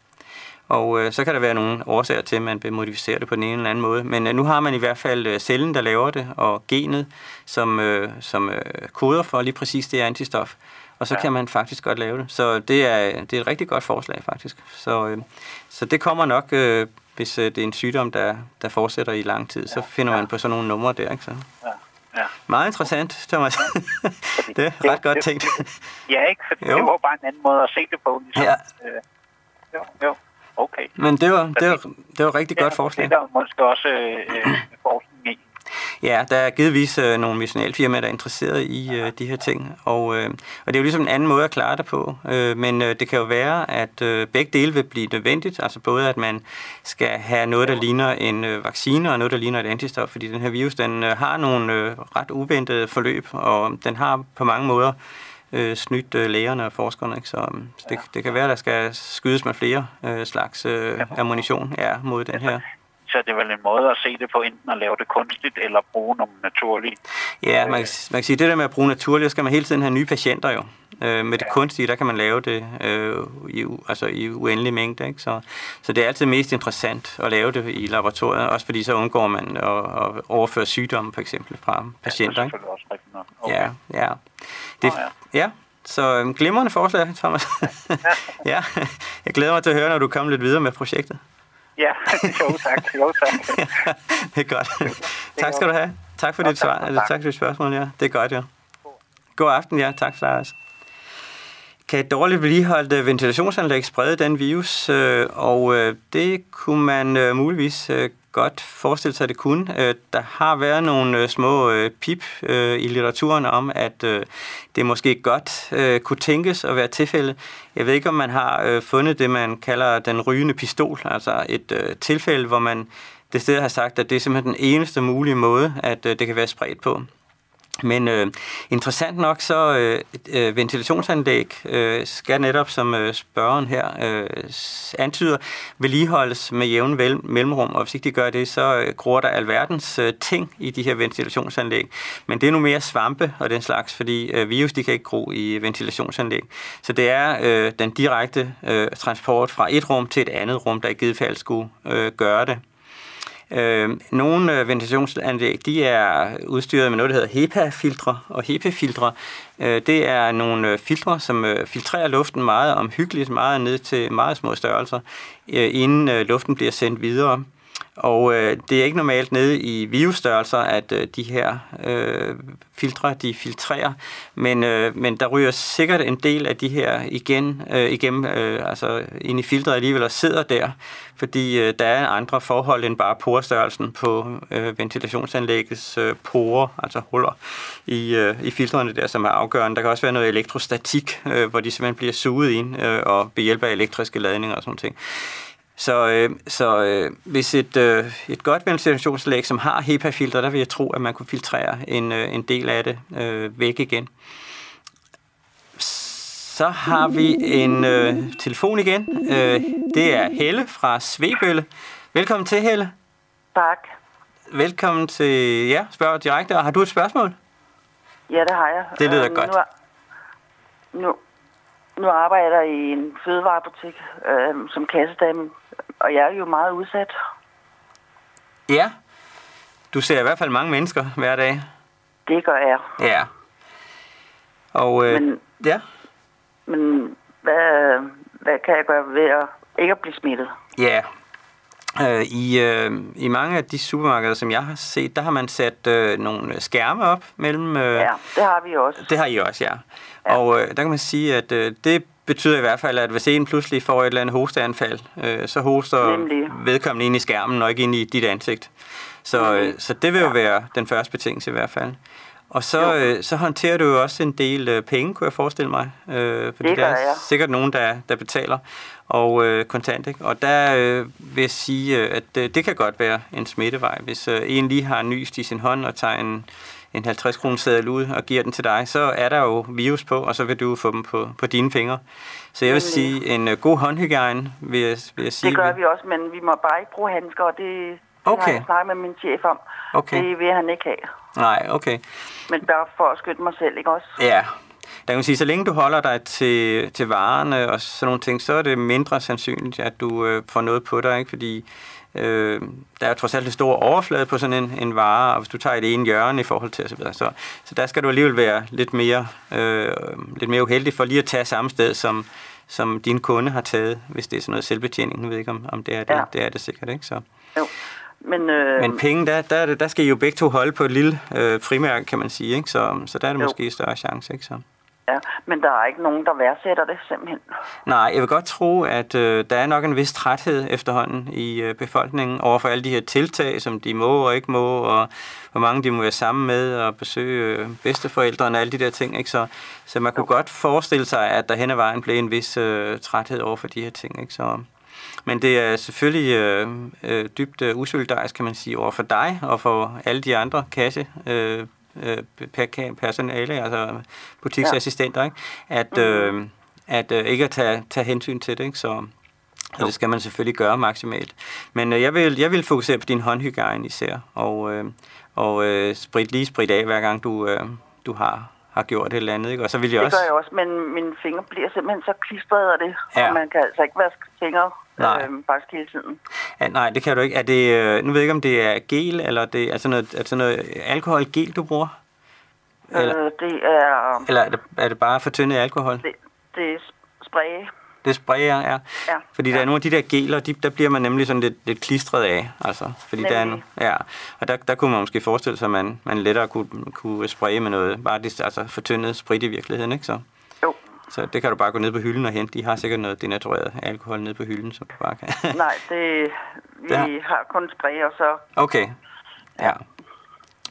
Og øh, så kan der være nogle årsager til, at man vil modificere det på den ene eller anden måde. Men øh, nu har man i hvert fald øh, cellen, der laver det, og genet, som, øh, som øh, koder for lige præcis det antistof. Og så ja. kan man faktisk godt lave det. Så det er, det er et rigtig godt forslag, faktisk. Så, øh, så det kommer nok, øh, hvis øh, det er en sygdom, der, der fortsætter i lang tid. Så finder man på sådan nogle numre der, ikke så? Ja. Ja. Meget interessant, Thomas. det er ret det, godt tænkt. ja, ikke? For det var bare en anden måde at se det på. Ligesom. Ja. Øh, jo, jo. Okay. Men det var, det var, det var rigtig ja, godt forslag. Det er måske også øh, forskning i. Ja, der er givetvis øh, nogle medicinalfirmaer, der er interesseret i øh, de her ting, og, øh, og det er jo ligesom en anden måde at klare det på, øh, men øh, det kan jo være, at øh, begge dele vil blive nødvendigt, altså både at man skal have noget, der ligner en øh, vaccine, og noget, der ligner et antistof, fordi den her virus, den øh, har nogle øh, ret uventede forløb, og den har på mange måder øh, snydt øh, lægerne og forskerne, ikke? så, så det, det kan være, at der skal skydes med flere øh, slags øh, ammunition ja, mod den her så det er vel en måde at se det på, enten at lave det kunstigt eller bruge nogle naturlige. Ja, man kan, man kan sige, det der med at bruge naturligt, skal man hele tiden have nye patienter jo. Øh, med det ja. kunstige, der kan man lave det øh, i, altså i uendelig mængde. Ikke? Så, så det er altid mest interessant at lave det i laboratoriet, også fordi så undgår man at, at overføre sygdomme for eksempel fra patienter. Ja, det er også rigtigt nok. Okay. Ja, ja. Det, oh, ja. ja. Så øhm, glimrende forslag, Thomas. ja, jeg glæder mig til at høre, når du kommer lidt videre med projektet. Ja, jo tak. Jo, tak. det er godt. tak skal du have. Tak for dit svar. Eller, tak for dit spørgsmål, ja. Det er godt, ja. God aften, ja. Tak, Lars. Kan et dårligt vedligeholdt øh, ventilationsanlæg sprede den virus? Øh, og øh, det kunne man muligvis godt forestille sig, at det kunne. Øh, der har været nogle øh, små øh, pip øh, i litteraturen om, at øh, det måske godt kunne tænkes at være tilfælde. Jeg ved ikke, om man har fundet det, man kalder den rygende pistol, altså et tilfælde, hvor man det sted har sagt, at det er simpelthen den eneste mulige måde, at det kan være spredt på. Men øh, interessant nok, så øh, øh, ventilationsanlæg øh, skal netop, som øh, spørgeren her øh, antyder, vedligeholdes med jævn mellemrum, og hvis ikke de gør det, så øh, gror der alverdens øh, ting i de her ventilationsanlæg. Men det er nu mere svampe og den slags, fordi øh, virus de kan ikke gro i ventilationsanlæg. Så det er øh, den direkte øh, transport fra et rum til et andet rum, der i givet fald skulle øh, gøre det. Øhm, øh, nogle ventilationsanlæg de er udstyret med noget, der hedder HEPA-filtre, og HEPA-filtre øh, det er nogle øh, filtre, som øh, filtrerer luften meget omhyggeligt, meget ned til meget små størrelser, øh, inden øh, luften bliver sendt videre. Og øh, det er ikke normalt nede i virusstørrelser, at øh, de her øh, filtre, de filtrerer, men, øh, men der ryger sikkert en del af de her igen, øh, igennem, øh, altså ind i filtret alligevel og sidder der, fordi øh, der er andre forhold end bare porestørrelsen på øh, ventilationsanlæggets øh, porer, altså huller i, øh, i filtrene der, som er afgørende. Der kan også være noget elektrostatik, øh, hvor de simpelthen bliver suget ind øh, og ved hjælp af elektriske ladninger og sådan noget. Så, øh, så øh, hvis et, øh, et godt ventilationsanlæg, som har HEPA-filter, der vil jeg tro, at man kunne filtrere en, øh, en del af det øh, væk igen. Så har vi en øh, telefon igen. Øh, det er Helle fra Svebølle. Velkommen til, Helle. Tak. Velkommen til, ja, spørg direkte. Og har du et spørgsmål? Ja, det har jeg. Det lyder øhm, godt. Nu, nu, nu arbejder jeg i en fødevarebutik øh, som kassedame og jeg er jo meget udsat. Ja. Du ser i hvert fald mange mennesker hver dag. Det gør jeg. Ja. Og øh, Men- ja, Men hvad, hvad kan jeg gøre ved at ikke at blive smittet? ja. Øh, i, øh, I mange af de supermarkeder, som jeg har set, der har man sat øh, nogle skærme op mellem... Øh, Ja, det har vi også. Det har I også, ja. Ja. Og øh, der kan man sige, at øh, det betyder i hvert fald, at hvis en pludselig får et eller andet hosteanfald, øh, så hoster Nemlig. vedkommende ind i skærmen, og ikke ind i dit ansigt. Så, øh, så det vil jo være den første betingelse i hvert fald. Og så, øh, så håndterer du jo også en del øh, penge, kunne jeg forestille mig. Øh, fordi Det der er jeg. sikkert nogen, der, der betaler og øh, kontant. Ikke? Og der øh, vil jeg sige, øh, at øh, det kan godt være en smittevej. Hvis øh, en lige har nyst i sin hånd og tager en, en 50 kroner seddel ud og giver den til dig, så er der jo virus på, og så vil du få dem på, på dine fingre. Så jeg vil sige, en øh, god håndhygiejne, vil jeg, vil jeg sige. Det gør vi også, men vi må bare ikke bruge handsker, og det, det Okay. har jeg snakket med min chef om. Okay. Det vil han ikke have. Nej, okay. Men bare for at skytte mig selv, ikke også? Ja, der kan man sige, så længe du holder dig til, til varerne og sådan nogle ting, så er det mindre sandsynligt, at du øh, får noget på dig, ikke? fordi øh, der er trods alt en stor overflade på sådan en, en vare, og hvis du tager et ene hjørne i forhold til osv., så, så, så der skal du alligevel være lidt mere, øh, lidt mere uheldig for lige at tage samme sted, som, som din kunde har taget, hvis det er sådan noget selvbetjening. Nu ved ikke, om, om det er det. Ja. Det er det sikkert, ikke? Så. Jo. Men, øh, Men penge, der, der, er det- der skal I jo begge to holde på et lille øh, frimærke, kan man sige. Ikke? Så, så der er det Jo. måske større chance. Ikke? Så. Ja, men der er ikke nogen, der værdsætter det simpelthen. Nej, jeg vil godt tro, at øh, der er nok en vis træthed efterhånden i øh, befolkningen over for alle de her tiltag, som de må og ikke må, og hvor mange de må være sammen med og besøge øh, bedsteforældrene og alle de der ting. Ikke? Så, så man kunne godt forestille sig, at der hen ad vejen blev en vis øh, træthed over for de her ting. Ikke? Så, men det er selvfølgelig øh, øh, dybt øh, usolidarisk, kan man sige, over for dig og for alle de andre kasse øh, per- personale, altså butiksassistenter, ikke? at, øh, at øh, ikke at tage, tage hensyn til det. Ikke? Så, så det skal man selvfølgelig gøre maksimalt. Men øh, jeg, vil, jeg vil fokusere på din håndhygiejne især, og, øh, og øh, sprit, lige sprit af, hver gang du, øh, du har, har gjort et eller andet. Ikke? Og så vil jeg Det også... gør jeg også, men mine fingre bliver simpelthen så klistret af det. Ja. Og man kan altså ikke vaske fingre Nej. øh, faktisk hele tiden. Ja, nej, det kan du ikke. Er det, øh, nu ved jeg ikke, om det er gel, eller det er sådan noget, er det sådan noget alkoholgel, du bruger? Eller, Øh, det er, eller er, det, er det bare fortyndet alkohol? det, det er spray. Det sprayer, ja. Ja. Fordi der er nogle af de der geler, de, der bliver man nemlig sådan lidt, lidt klistret af. Altså, fordi der er, Nemlig. ja. Og der, der kunne man måske forestille sig, at man, man lettere kunne, kunne spraye med noget, bare det, altså fortyndet sprit i virkeligheden, ikke så? Jo. Så det kan du bare gå ned på hylden og hente. De har sikkert noget denatureret alkohol nede på hylden, som du bare kan. Nej, det, vi Det har- har kun spray, og så... Okay, ja.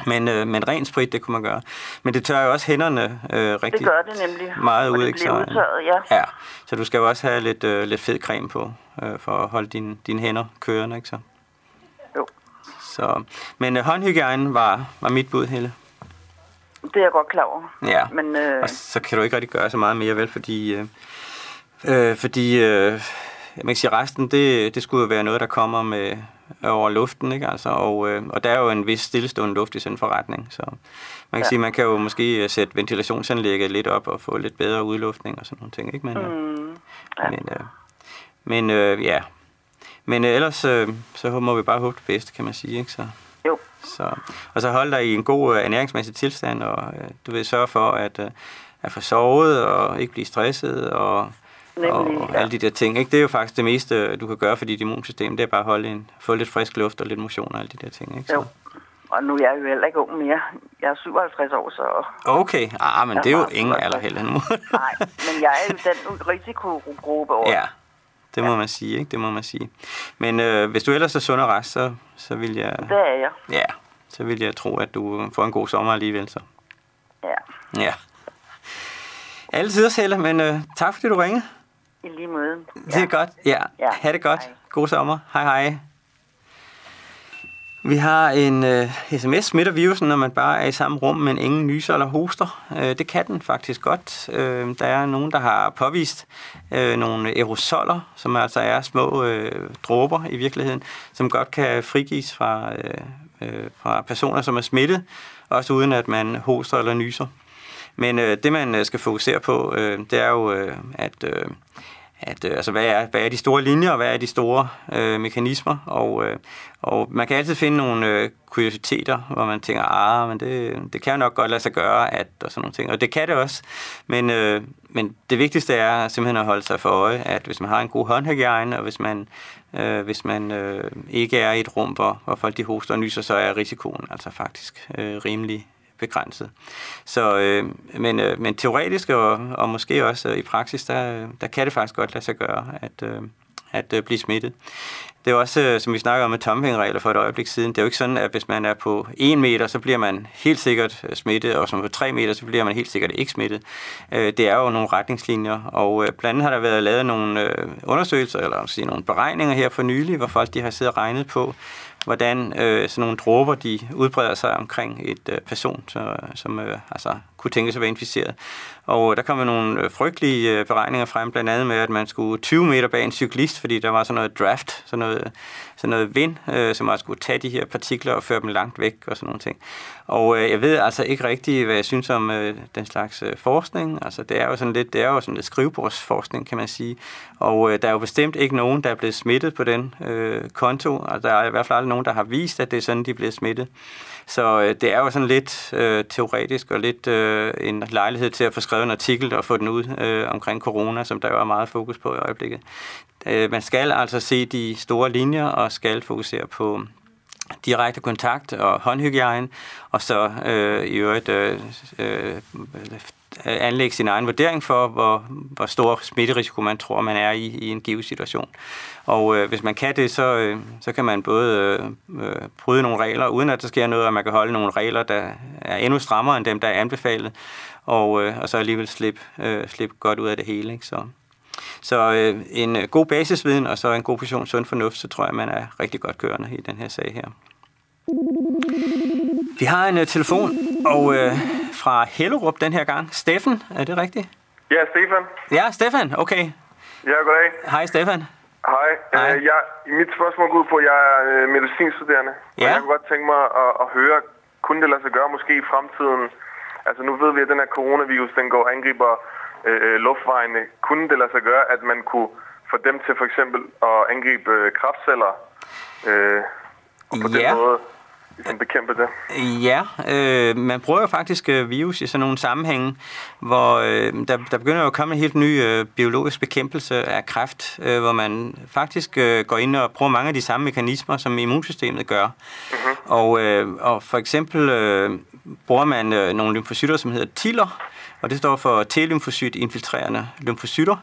Men, øh, men ren sprit, det kunne man gøre. Men det tør jo også hænderne øh, rigtig Det gør det nemlig. meget ud, ikke? Så, udtørret, ja. ja. Så du skal jo også have lidt, øh, lidt fed creme på, øh, for at holde dine, dine hænder kørende, ikke så? Jo. Så, men øh, håndhygiejnen var, var mit bud, Helle. Det er jeg godt klar over. Ja, Men øh, og så kan du ikke rigtig gøre så meget mere, vel? Fordi, øh, øh, fordi øh, man kan sige, resten, det, det skulle jo være noget, der kommer med over luften, ikke? Altså, og, øh, og der er jo en vis stillestående luft i sådan en forretning, så man kan ja. Sige, man kan jo måske øh, sætte ventilationsanlægget lidt op og få lidt bedre udluftning og sådan nogle ting, ikke? Men, øh, mm, ja. men, øh, men øh, ja, men øh, ellers øh, så må vi bare håbe det bedste, kan man sige, ikke? Så, jo. så, og så hold dig i en god øh, ernæringsmæssig tilstand, og øh, du vil sørge for at, øh, at få sovet, og ikke blive stresset, og, Nemlig, og ja. alle de der ting. Ikke? Det er jo faktisk det meste, du kan gøre for dit immunsystem, det er bare at holde en, få lidt frisk luft og lidt motion og alle de der ting. Ikke? Så- Jo. Og nu er jeg jo heller ikke ung mere. Jeg er 57 år, så... Okay, ah, men Ja, det er jo ingen alder heller nu. Nej, men jeg er jo den risikogruppe over. ja, det må man sige, ikke? Det må man sige. Men øh, hvis du ellers er sund og rask, så, så vil jeg... Det er jeg. Ja, så vil jeg tro, at du får en god sommer alligevel, så. Ja. Ja. Altid os, Helle, men øh, tak fordi du ringede. I lige måde. Det er godt. Ja. Ja. Ha' det godt. Hej. God sommer. Hej hej. Vi har en øh, sms smitter virusen, når man bare er i samme rum, men ingen nyser eller hoster. Øh, det kan den faktisk godt. Øh, der er nogen, der har påvist øh, nogle aerosoler, som altså er små øh, dråber i virkeligheden, som godt kan frigives fra, øh, øh, fra personer, som er smittet, også uden at man hoster eller nyser. Men øh, det, man øh, skal fokusere på, øh, det er jo, øh, at, øh, at øh, altså, hvad, er, hvad er de store linjer, og hvad er de store øh, mekanismer, og, øh, og man kan altid finde nogle øh, kuriositeter, hvor man tænker, ah, men det, det kan jo nok godt lade sig gøre, at, og sådan nogle ting, og det kan det også, men, øh, men det vigtigste er simpelthen at holde sig for øje, at hvis man har en god håndhygiejne, og hvis man, øh, hvis man øh, ikke er i et rum, hvor, hvor folk de hoster og nyser, så er risikoen altså faktisk øh, rimelig begrænset. Så, øh, men, øh, men teoretisk og, og måske også øh, i praksis, der, der kan det faktisk godt lade sig gøre at, øh, at øh, blive smittet. Det er også, øh, som vi snakker om med tommelfingerregler for et øjeblik siden, det er jo ikke sådan, at hvis man er på 1 meter, så bliver man helt sikkert øh, smittet, og som på 3 meter, så bliver man helt sikkert ikke smittet. Øh, det er jo nogle retningslinjer, og blandt andet har der været lavet nogle undersøgelser, eller sige, nogle beregninger her for nylig, hvor folk de har siddet og regnet på, hvordan øh, sådan nogle dråber de udbreder sig omkring et øh, person, så, som øh, altså, kunne tænke sig at være inficeret. Og der kom nogle frygtelige øh, beregninger frem, blandt andet med, at man skulle 20 meter bag en cyklist, fordi der var sådan noget draft, sådan noget, sådan noget vind, øh, som man skulle tage de her partikler og føre dem langt væk og sådan nogle ting. Og øh, jeg ved altså ikke rigtigt, hvad jeg synes om øh, den slags øh, forskning. Altså det er jo sådan lidt, det er jo sådan lidt skrivebordsforskning, kan man sige. Og øh, der er jo bestemt ikke nogen, der er blevet smittet på den øh, konto. Altså der er i hvert fald aldrig nogen, der har vist, at det er sådan, de bliver smittet. Så øh, det er jo sådan lidt øh, teoretisk og lidt øh, en lejlighed til at få skrevet en artikel og få den ud øh, omkring corona, som der jo er meget fokus på i øjeblikket. Øh, man skal altså se de store linjer og skal fokusere på direkte kontakt og håndhygiejne, og så øh, i øvrigt øh, øh, anlægge sin egen vurdering for, hvor, hvor stor smitterisiko man tror, man er i, i en givet situation. Og øh, hvis man kan det, så, øh, så kan man både øh, øh, bryde nogle regler, uden at der sker noget, og man kan holde nogle regler, der er endnu strammere end dem, der er anbefalet, og, øh, og så alligevel slippe øh, slip godt ud af det hele. Ikke? Så, så øh, en øh, god basisviden og så en god portion sund fornuft, så tror jeg, man er rigtig godt kørende i den her sag her. Vi har en uh, telefon, og uh, fra Hellerup den her gang. Steffen, er det rigtigt? Ja, Stefan. Ja, Stefan, okay. Ja, goddag. Hej, Stefan. Hej. Hej. Uh, jeg, mit spørgsmål går ud på, at jeg er uh, medicinstuderende. Ja. Og jeg kunne godt tænke mig at, at høre, kunne det lade sig gøre måske i fremtiden? Altså nu ved vi, at den her coronavirus, den går angriber uh, luftvejene. Kunne det lade sig gøre, at man kunne få dem til for eksempel at angribe uh, kraftceller? Uh, og på ja. den måde ligesom bekæmpe det? Ja, øh, man bruger jo faktisk øh, virus i sådan nogle sammenhænge, hvor øh, der, der begynder jo at komme en helt ny øh, biologisk bekæmpelse af kræft, øh, hvor man faktisk øh, går ind og bruger mange af de samme mekanismer, som immunsystemet gør. Mm-hmm. Og, øh, og for eksempel øh, bruger man øh, nogle lymfocytter, som hedder TILer, og det står for T-lymfocyt infiltrerende lymfocytter,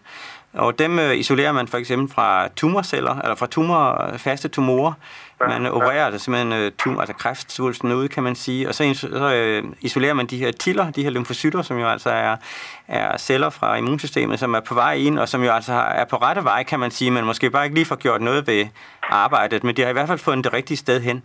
og dem øh, isolerer man for eksempel fra tumorceller, eller fra tumor, faste tumorer. Man opererer det simpelthen øh, tum, altså kræftsvulsten ud, kan man sige. Og så, så øh, isolerer man de her tiller, de her lymfocytter, som jo altså er, er celler fra immunsystemet, som er på vej ind, og som jo altså er på rette vej, kan man sige, men måske bare ikke lige får gjort noget ved arbejdet, men de har i hvert fald fundet det rigtige sted hen.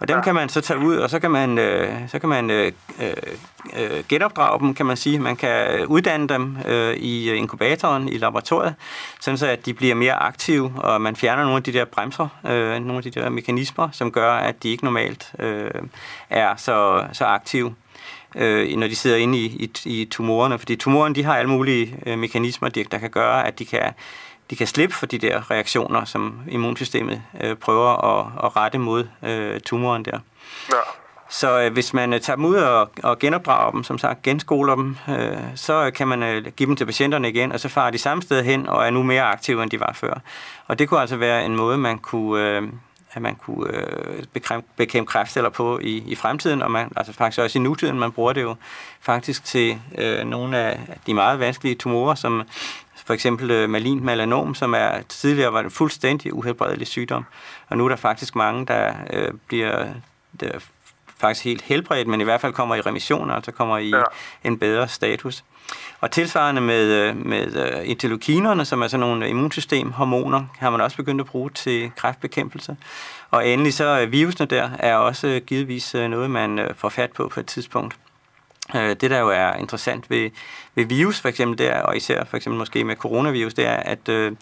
Og dem ja. kan man så tage ud, og så kan man, øh, så kan man øh, øh, genopdrage dem, kan man sige. Man kan uddanne dem øh, i inkubatoren, i laboratoriet, sådan så at de bliver mere aktive, og man fjerner nogle af de der bremser, øh, nogle af de der mekanismer, som gør, at de ikke normalt øh, er så, så aktive øh, når de sidder inde i, i, i tumorerne. Fordi tumorerne de har alle mulige øh, mekanismer, der kan gøre, at de kan de kan slippe for de der reaktioner, som immunsystemet øh, prøver at, at rette mod øh, tumoren der. Ja. Så øh, hvis man øh, tager dem ud og, og genopdrager dem, som sagt genskoler dem, øh, så kan man øh, give dem til patienterne igen, og så farer de samme sted hen og er nu mere aktive, end de var før. Og det kunne altså være en måde, man kunne... Øh, at man kunne øh, bekæmpe kræftceller på i, i fremtiden, og man, altså faktisk også i nutiden, man bruger det jo faktisk til øh, nogle af de meget vanskelige tumorer, som for eksempel øh, malin melanom, som er tidligere var en fuldstændig uhelbredelig sygdom, og nu er der faktisk mange, der øh, bliver der faktisk helt helbredt, men i hvert fald kommer i remission, altså kommer i ja. en bedre status. Og tilsvarende med, øh, med øh, interleukinerne, som er sådan nogle immunsystemhormoner, har man også begyndt at bruge til kræftbekæmpelse. Og endelig så virusene der er også givetvis noget, man får fat på på et tidspunkt. Det, der jo er interessant ved, ved virus for eksempel, det er, og især for eksempel måske med coronavirus, det er, at øh,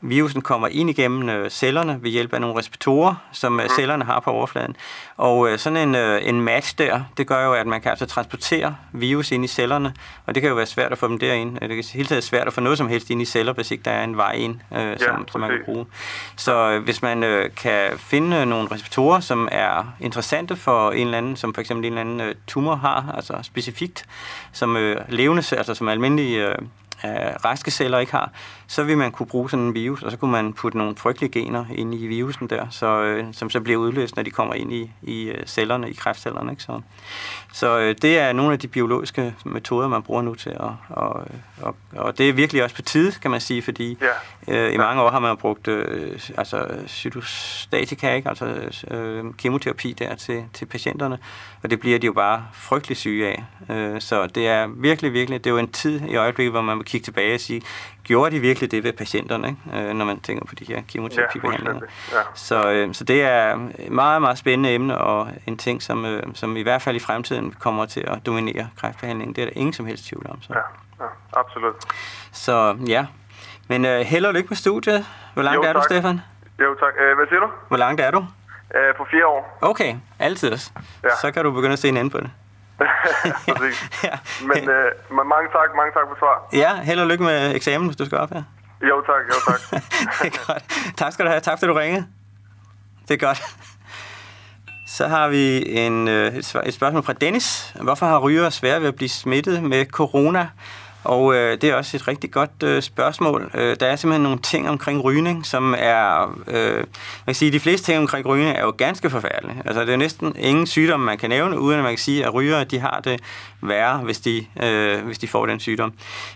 virusen kommer ind igennem øh, cellerne ved hjælp af nogle respiratorer, som øh, cellerne har på overfladen. Og øh, sådan en, øh, en match der, det gør jo, at man kan altså transportere virus ind i cellerne, og det kan jo være svært at få dem derind. Det kan hele tiden svært at få noget som helst ind i celler, hvis ikke der er en vej ind, øh, ja, som, som man kan bruge. Så øh, hvis man øh, kan finde nogle respiratorer, som er interessante for en eller anden, som for eksempel en eller anden øh, tumor har, altså specifikt, som øh, levende, altså som almindelige øh, raske celler ikke har, så vil man kunne bruge sådan en virus, og så kunne man putte nogle frygtelige gener ind i virusen der, så, øh, som så bliver udløst, når de kommer ind i, i øh, cellerne, i kræftcellerne. Ikke? Så, så øh, det er nogle af de biologiske metoder, man bruger nu til, at, og, og, og det er virkelig også på tide, kan man sige, fordi ja. øh, i mange år har man brugt øh, altså, cytostatika, ikke? altså øh, kemoterapi der til, til patienterne, og det bliver de jo bare frygtelig syge af. Øh, så det er virkelig, virkelig, det er jo en tid i øjeblikket, hvor man kigge tilbage og sige, gjorde de virkelig det ved patienterne, ikke? Øh, når man tænker på de her kemoterapibehandlinger. Ja, ja. Så, øh, så det er et meget, meget spændende emne, og en ting, som, øh, som i hvert fald i fremtiden kommer til at dominere kræftbehandlingen. Det er der ingen som helst tvivl om. Så. Ja, ja, absolut. Så ja, men øh, held og lykke med studiet. Hvor langt jo, er du, Stefan? Jo, tak. Æh, hvad siger du? Hvor langt er du? Æh, på fire år. Okay, altid. Ja. Så kan du begynde at se en ende på det. ja. Men øh, mange tak, mange tak for svar. Ja, held og lykke med eksamen, hvis du skal op her. Jo tak, jo tak. det er godt. Tak skal du have. Tak, fordi du ringede. Det er godt. Så har vi en, øh, et spørgsmål fra Dennis. Hvorfor har ryger svært ved at blive smittet med corona? Og øh, det er også et rigtig godt øh, spørgsmål. Øh, der er simpelthen nogle ting omkring rygning, som er... Øh, man kan sige, de fleste ting omkring rygning er jo ganske forfærdelige. Altså, det er næsten ingen sygdom, man kan nævne, uden at man kan sige, at rygere de har det værre, hvis de, øh, hvis de får den sygdom.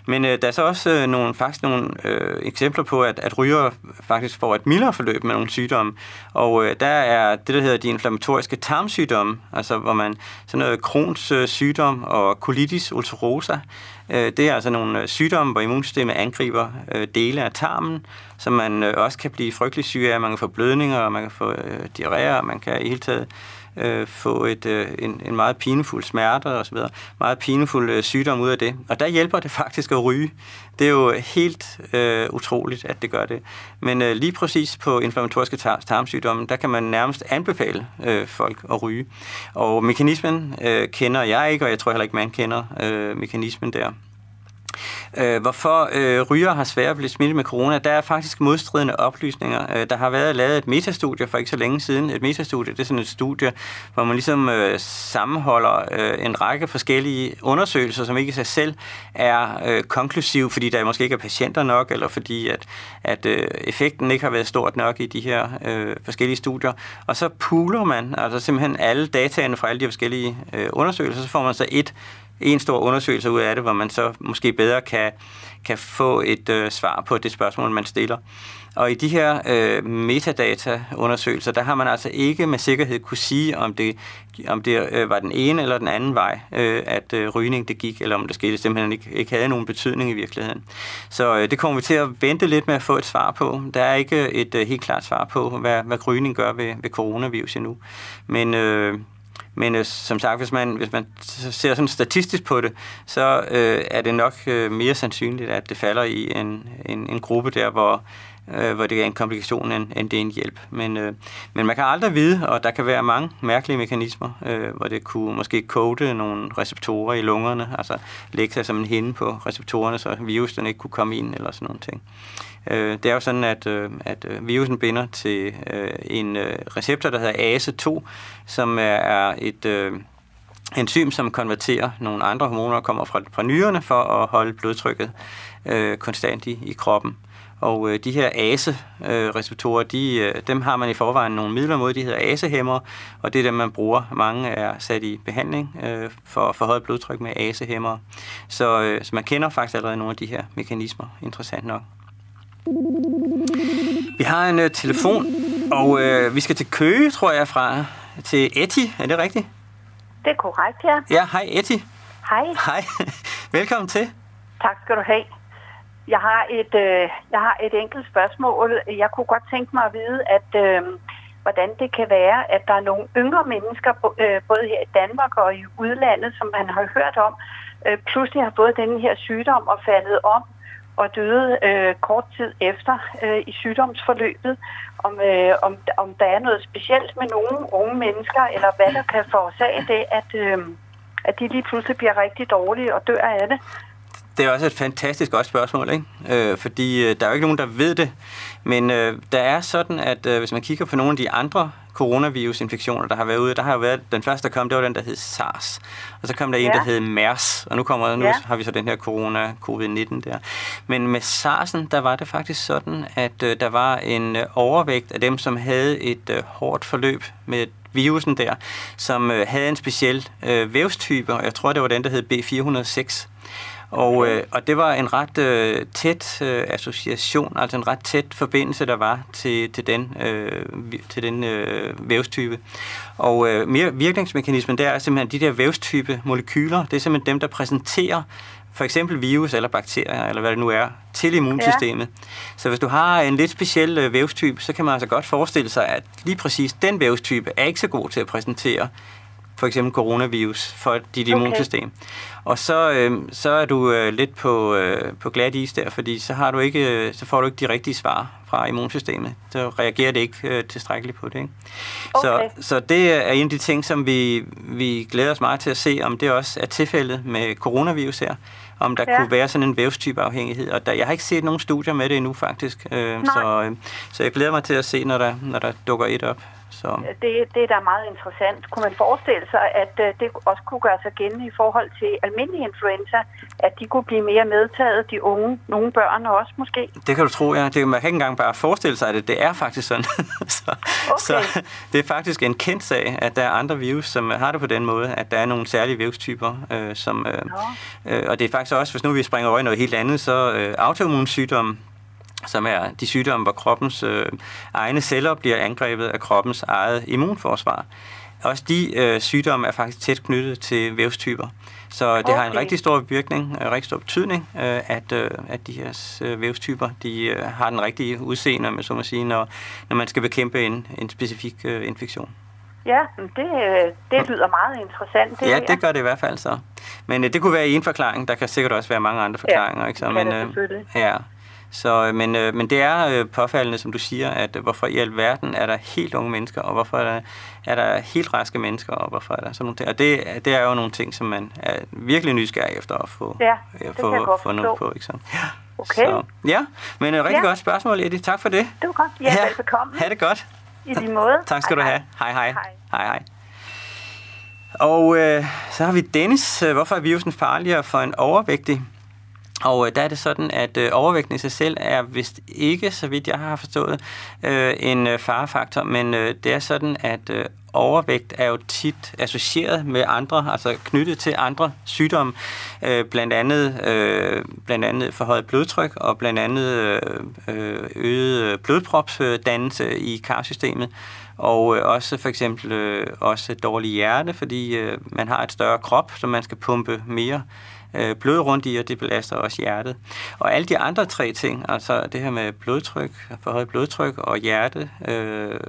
Men øh, der er så også øh, nogle, faktisk nogle øh, eksempler på, at, at rygere faktisk får et mildere forløb med nogle sygdomme. Og øh, der er det, der hedder de inflammatoriske tarmsygdomme, altså hvor man sådan noget Crohns øh, sygdom og colitis ulcerosa, Øh, det er altså nogle øh, sygdomme, hvor immunsystemet angriber øh, dele af tarmen, som man også kan blive frygtelig syg af. Man kan få blødninger, og man kan få diarré, og man kan i hele taget øh, få et, øh, en, en meget pinefuld smerte og så videre, meget pinefuld øh, sygdom ud af det. Og der hjælper det faktisk at ryge. Det er jo helt øh, utroligt, at det gør det. Men øh, lige præcis på inflammatoriske tar- tarmsygdomme, der kan man nærmest anbefale øh, folk at ryge. Og mekanismen øh, kender jeg ikke, og jeg tror heller ikke, man kender øh, mekanismen der. Øh, hvorfor øh, ryger har svært at blive smittet med corona, der er faktisk modstridende oplysninger. Øh, der har været lavet et metastudie for ikke så længe siden. Et metastudie, det er sådan et studie, hvor man ligesom øh, sammenholder øh, en række forskellige undersøgelser, som ikke i sig selv er øh, konklusiv, fordi der måske ikke er patienter nok, eller fordi at, at øh, effekten ikke har været stort nok i de her øh, forskellige studier. Og så pooler man altså simpelthen alle dataene fra alle de forskellige øh, undersøgelser, så får man så et en stor undersøgelse ud af det, hvor man så måske bedre kan, kan få et øh, svar på det spørgsmål, man stiller. Og i de her øh, metadata-undersøgelser, der har man altså ikke med sikkerhed kunne sige, om det, om det øh, var den ene eller den anden vej, øh, at øh, rygning det gik, eller om det skete simpelthen ikke, ikke havde nogen betydning i virkeligheden. Så øh, det kommer vi til at vente lidt med at få et svar på. Der er ikke et øh, helt klart svar på, hvad, hvad rygning gør ved, ved coronavirus endnu. Men øh, men øh, som sagt, hvis man, hvis man ser sådan statistisk på det, så øh, er det nok øh, mere sandsynligt, at det falder i en, en, en gruppe der, hvor, øh, hvor det er en komplikation, end, end det er en hjælp. Men, øh, men man kan aldrig vide, og der kan være mange mærkelige mekanismer, øh, hvor det kunne måske kode nogle receptorer i lungerne, altså lægge sig som en hinde på receptorerne, så virusen ikke kunne komme ind, eller sådan nogle ting. Øh, det er jo sådan, at, øh, at øh, virusen binder til øh, en øh, receptor, der hedder ACE2, som er et enzym, som konverterer nogle andre hormoner, der kommer fra, fra nyrerne, for at holde blodtrykket øh, konstant i, i kroppen. Og øh, de her ACE-receptorer, de, øh, dem har man i forvejen nogle midler mod, de hedder ACE-hæmmer, og det er dem, man bruger. Mange er sat i behandling øh, for forhøje blodtryk med ACE-hæmmer. Så, øh, så man kender faktisk allerede nogle af de her mekanismer, interessant nok. Vi har en uh, telefon, og uh, vi skal til Køge, tror jeg, fra til Eti. Er det rigtigt? Det er korrekt, ja. Ja, hej Eti. Hej. Hej. Velkommen til. Tak skal du have. Jeg har et, øh, jeg har et enkelt spørgsmål. Jeg kunne godt tænke mig at vide, at øh, hvordan det kan være, at der er nogle yngre mennesker, øh, både her i Danmark og i udlandet, som man har hørt om, øh, pludselig har fået den her sygdom og faldet om og døde øh, kort tid efter øh, i sygdomsforløbet, om, øh, om, om der er noget specielt med nogle unge mennesker, eller hvad der kan forårsage det, at, øh, at de lige pludselig bliver rigtig dårlige og dør af det. Det er også et fantastisk godt spørgsmål, ikke? Øh, fordi øh, der er jo ikke nogen, der ved det. Men øh, der er sådan, at øh, hvis man kigger på nogle af de andre coronavirusinfektioner, der har været ude. Der har jo været, den første, der kom, det var den, der hed SARS. Og så kom der en, ja. der hed MERS. Og nu, kommer, nu ja. har vi så den her corona, covid-19 der. Men med SARS'en, der var det faktisk sådan, at øh, der var en øh, overvægt af dem, som havde et øh, hårdt forløb med virusen der, som øh, havde en speciel øh, vævstype, og jeg tror, det var den, der hed B406. Og, øh, og det var en ret øh, tæt øh, association, altså en ret tæt forbindelse, der var til, til den, øh, til den øh, vævstype. Og øh, mere virkningsmekanismen der er simpelthen de der vævstype molekyler, det er simpelthen dem, der præsenterer for eksempel virus eller bakterier, eller hvad det nu er, til immunsystemet. Ja. Så hvis du har en lidt speciel øh, vævstype, så kan man altså godt forestille sig, at lige præcis den vævstype er ikke så god til at præsentere for eksempel coronavirus for dit okay. immunsystem. Og så, øh, så er du øh, lidt på, øh, på glat is der, fordi så, har du ikke, øh, så får du ikke de rigtige svar fra immunsystemet. Så reagerer det ikke øh, tilstrækkeligt på det. Ikke? Okay. Så, så det er en af de ting, som vi, vi glæder os meget til at se, om det også er tilfældet med coronavirus her om der ja. kunne være sådan en vævstype afhængighed. Og der, jeg har ikke set nogen studier med det endnu faktisk, øh, så, øh, så jeg glæder mig til at se, når der, når der dukker et op. Så. Det, det er da meget interessant. Kunne man forestille sig, at uh, det også kunne gøre sig gældende i forhold til almindelig influenza, at de kunne blive mere medtaget, de unge, nogle børn også måske? Det kan du tro, ja. Det, man kan ikke engang bare forestille sig, at det, det er faktisk sådan. så, okay. så det er faktisk en kendt sag, at der er andre virus, som har det på den måde, at der er nogle særlige virustyper, øh, som, øh, øh, og det er faktisk også, hvis nu vi springer over i noget helt andet, så øh, autoimmunsygdomme, som er de sygdomme, hvor kroppens øh, egne celler bliver angrebet af kroppens eget immunforsvar. Også de øh, sygdomme er faktisk tæt knyttet til vævstyper. Så det okay. har en rigtig stor virkning, en rigtig stor betydning, øh, at, øh, at de her øh, vævstyper de, øh, har den rigtige udseende, med, så må sige, når, når man skal bekæmpe en, en specifik øh, infektion. Ja, det, øh, det lyder meget interessant. Det ja, det gør det i hvert fald så. Men øh, det kunne være en forklaring. Der kan sikkert også være mange andre forklaringer. Ja, ikke så? Men, det ja, så, øh, men, øh, men det er øh, påfaldende, som du siger, at øh, hvorfor i alverden er der helt unge mennesker, og hvorfor er der, er der helt raske mennesker, og hvorfor er der sådan nogle ting. Og det, det er jo nogle ting, som man er virkelig nysgerrig efter at få, ja, øh, få, få noget på. Ikke så? Ja. Okay. Så, ja, men et øh, rigtig ja. godt spørgsmål, Eddie. Tak for det. Det var godt. Ja, ja. velkommen. Ha' det godt. I lige måde. tak skal hej, du have. Hej hej. Hej hej. hej. Og øh, så har vi Dennis. Hvorfor er virusen farligere for en overvægtig? Og øh, der er det sådan, at øh, overvægten i sig selv er vist ikke, så vidt jeg har forstået, øh, en øh, farefaktor, men øh, det er sådan, at øh, overvægt er jo tit associeret med andre, altså knyttet til andre sygdomme, øh, blandt andet øh, blandt andet forhøjet blodtryk og blandt andet øh, øh øget blodpropsdannelse i karsystemet. Og øh, også for eksempel øh, også dårlig hjerte, fordi øh, man har et større krop, som man skal pumpe mere øh, blod rundt i, og det belaster også hjertet. Og alle de andre tre ting, altså det her med blodtryk, forhøjet blodtryk og hjerte, øh,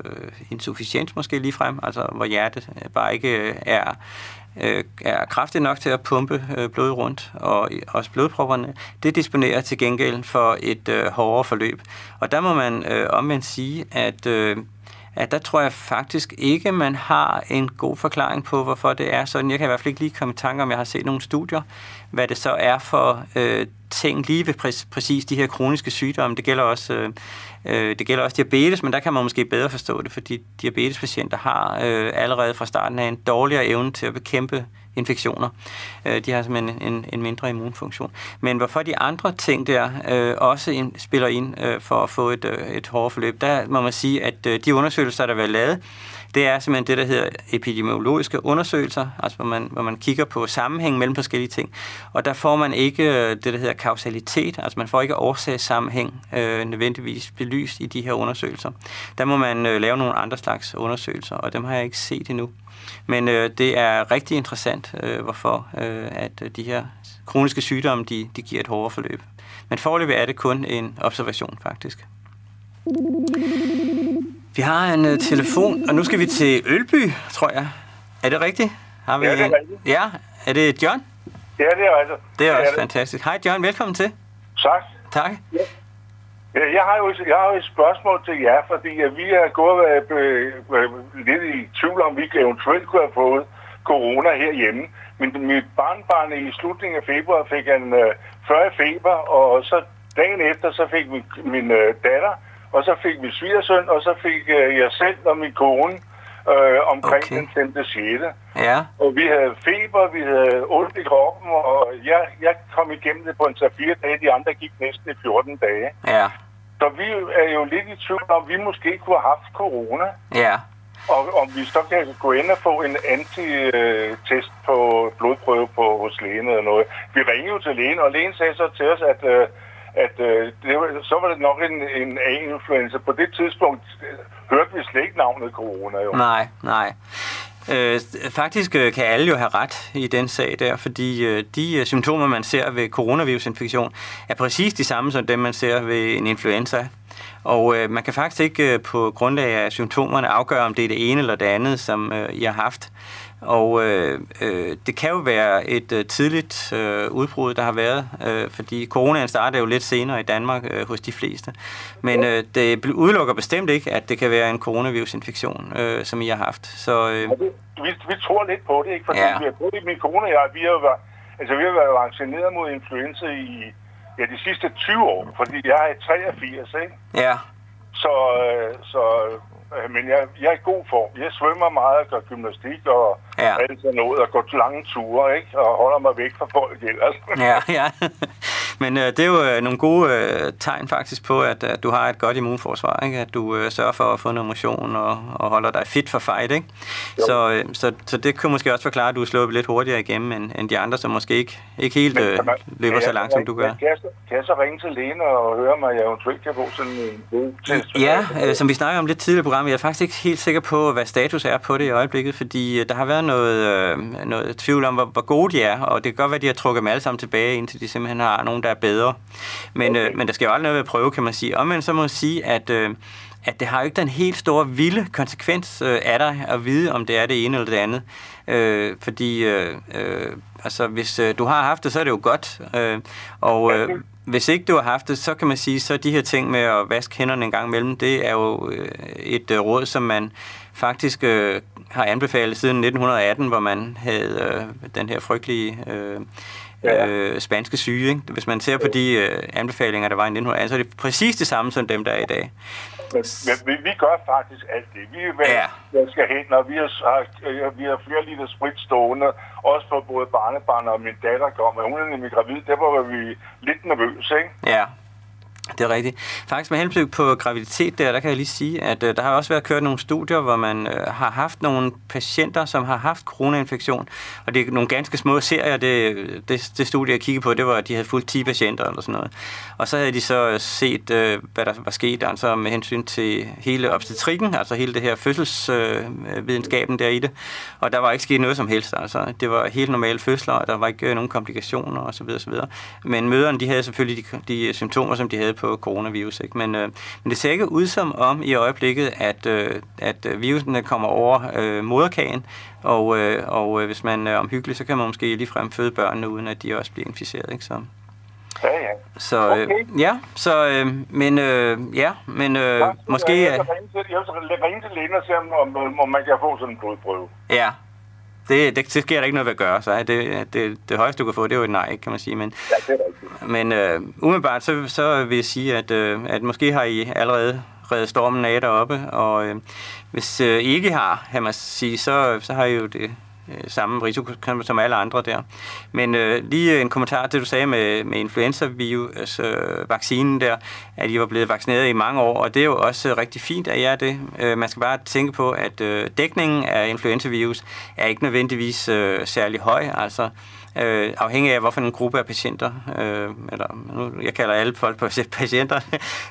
insufficiens måske lige frem, altså hvor hjertet øh, bare ikke øh, er øh, er kraftig nok til at pumpe øh, blod rundt, og også blodpropperne, det disponerer til gengæld for et øh, hårdere forløb. Og der må man øh, omvendt sige, at øh, at der tror jeg faktisk ikke, man har en god forklaring på, hvorfor det er sådan. Jeg kan i hvert fald ikke lige komme i tanke om, jeg har set nogle studier, hvad det så er for øh, ting lige ved præ- præcis de her kroniske sygdomme. Det gælder også øh, øh, det gælder også diabetes, men der kan man måske bedre forstå det, fordi diabetespatienter har øh, allerede fra starten af en dårligere evne til at bekæmpe infektioner. Øh, de har simpelthen en, en, en mindre immunfunktion. Men hvorfor de andre ting der øh, også ind, spiller ind øh, for at få et, øh, et hårdere forløb, der må man sige, at øh, de undersøgelser, der er været lavet, det er simpelthen det, der hedder epidemiologiske undersøgelser, altså hvor man, hvor man kigger på sammenhæng mellem forskellige ting. Og der får man ikke øh, det, der hedder kausalitet, altså man får ikke årsagssammenhæng øh, nødvendigvis belyst i de her undersøgelser. Der må man øh, lave nogle andre slags undersøgelser, og dem har jeg ikke set endnu. Men øh, det er rigtig interessant, øh, hvorfor øh, at øh, de her kroniske sygdomme, de, de giver et hårdere forløb. Men forløbet er det kun en observation, faktisk. Vi har en uh, telefon, og nu skal vi til Ølby, tror jeg. Er det rigtigt? Har vi ja, det er rigtigt. Ja, er det John? Ja, det er altså. Det er også det. fantastisk. Hej John, velkommen til. Tak. Tak. Ja. Jeg har, jo, jeg har jo et spørgsmål til jer, fordi at vi er gået øh, øh, lidt i tvivl om, vi eventuelt kunne have fået corona herhjemme. Men mit barnbarn i slutningen af februar fik en øh, 40 feber, og så dagen efter så fik min, min øh, datter, og så fik min svigersøn, og så fik øh, jeg selv og min kone øh, omkring okay. den 5. 6. Ja. Og vi havde feber, vi havde ondt i kroppen, og jeg, jeg kom igennem det på en 3-4 dage, de andre gik næsten i 14 dage. Ja. Så vi er jo lidt i tvivl om, vi måske kunne have haft corona. Ja. Og om vi så kan gå ind og få en antitest på blodprøve på hos lægen eller noget. Vi ringede jo til lægen, og lægen sagde så til os, at, øh, at øh, det var, så var det nok en, en A-influenza. På det tidspunkt øh, hørte vi slet ikke navnet corona. Jo. Nej, nej. Øh, faktisk øh, kan alle jo have ret i den sag der, fordi øh, de øh, symptomer, man ser ved coronavirusinfektion, er præcis de samme som dem, man ser ved en influenza. Og øh, man kan faktisk ikke øh, på grundlag af symptomerne afgøre, om det er det ene eller det andet, som øh, I har haft. Og øh, øh, det kan jo være et øh, tidligt øh, udbrud, der har været, øh, fordi coronaen startede jo lidt senere i Danmark øh, hos de fleste. Men øh, det udelukker bestemt ikke, at det kan være en coronavirusinfektion, øh, som I har haft. Så, øh, vi, vi tror lidt på det, ikke? Fordi ja. vi har prøvet min kone og jeg, vi har været, altså vi har været vaccineret mod influenza i ja, de sidste 20 år, fordi jeg er 83, ikke? Ja. Så, øh, så men jeg, jeg er i god form. Jeg svømmer meget og gør gymnastik og ja. alt sådan noget, og går lange ture, ikke? Og holder mig væk fra folk ellers. ja, ja. Men øh, det er jo øh, nogle gode øh, tegn faktisk på, at, at du har et godt immunforsvar, ikke? At du øh, sørger for at få noget motion og, og holder dig fit for fight, ikke? Så, øh, så, så det kan måske også forklare, at du er slået lidt hurtigere igennem end, end de andre, som måske ikke, ikke helt øh, man, løber så langt, som du gør. Kan jeg, kan jeg så ringe til Lene og høre mig, jeg eventuelt kan få sådan en god test? Ja, øh, som vi snakker om lidt tidligere program, jeg er faktisk ikke helt sikker på, hvad status er på det i øjeblikket, fordi øh, der har været noget, øh, noget tvivl om, hvor, hvor gode de er, og det kan godt være, at de har trukket dem alle sammen tilbage, indtil de simpelthen har nogen, der er bedre. Men, øh, okay. øh, men der skal jo aldrig noget ved at prøve, kan man sige. Og men så må man sige, at... Øh, at det har jo ikke den helt store vilde konsekvens øh, af dig at vide, om det er det ene eller det andet. Øh, fordi øh, øh, altså, hvis øh, du har haft det, så er det jo godt. Øh, og øh, hvis ikke du har haft det, så kan man sige, så de her ting med at vaske hænderne en gang imellem, det er jo øh, et øh, råd, som man faktisk øh, har anbefalet siden 1918, hvor man havde øh, den her frygtelige... Øh, ja. øh, spanske syge. Ikke? Hvis man ser på de øh, anbefalinger, der var i 1900, så er det præcis det samme som dem, der er i dag. Men, men vi, vi gør faktisk alt det. Vi ja. skal hen, når vi har, vi har flere liter sprit stående, også for både barnebarn og min datter kommer. Hun er nemlig gravid, der var vi lidt nervøse, ikke? Ja, det er rigtigt. Faktisk med henblik på graviditet der, der kan jeg lige sige, at øh, der har også været kørt nogle studier, hvor man øh, har haft nogle patienter, som har haft coronainfektion, og det er nogle ganske små serier. Det, det, det studie, jeg kiggede på, det var, at de havde fuldt 10 patienter eller sådan noget. Og så havde de så øh, set, øh, hvad der var sket altså med hensyn til hele obstetrikken, altså hele det her fødselsvidenskaben øh, der i det. Og der var ikke sket noget som helst. Altså, det var helt normale fødsler, og der var ikke øh, nogen komplikationer osv. osv. Men møderne, de havde selvfølgelig de, de symptomer, som de havde på coronavirus. Ikke? Men, øh, men det ser ikke ud som om i øjeblikket, at, øh, at virusene kommer over øh, moderkagen, og, øh, og øh, hvis man er omhyggelig, så kan man måske ligefrem føde børnene, uden at de også bliver inficeret. Ikke? Så, Ja, ja. Så, øh, okay. ja, så, øh, men, øh, ja, men øh, ja, måske... Jeg vil ringe til lægen og se, om, om, om man kan få sådan en blodprøve. Ja, det, det, det sker der ikke noget ved at gøre, så det, det, det højeste, du kan få, det er jo et nej, kan man sige. Men, ja, det er. Men øh, umiddelbart, så, så vil jeg sige, at, øh, at måske har I allerede reddet stormen af deroppe, og øh, hvis øh, I ikke har, kan man sige, så, så har I jo det Øh, samme risiko som alle andre der. Men øh, lige en kommentar til, du sagde med, med influenza-virus, øh, vaccinen der, at I var blevet vaccineret i mange år, og det er jo også øh, rigtig fint, at I er det. Øh, man skal bare tænke på, at øh, dækningen af influenza-virus er ikke nødvendigvis øh, særlig høj, altså øh, afhængig af, hvorfor en gruppe af patienter, øh, eller nu, jeg kalder alle folk patienter,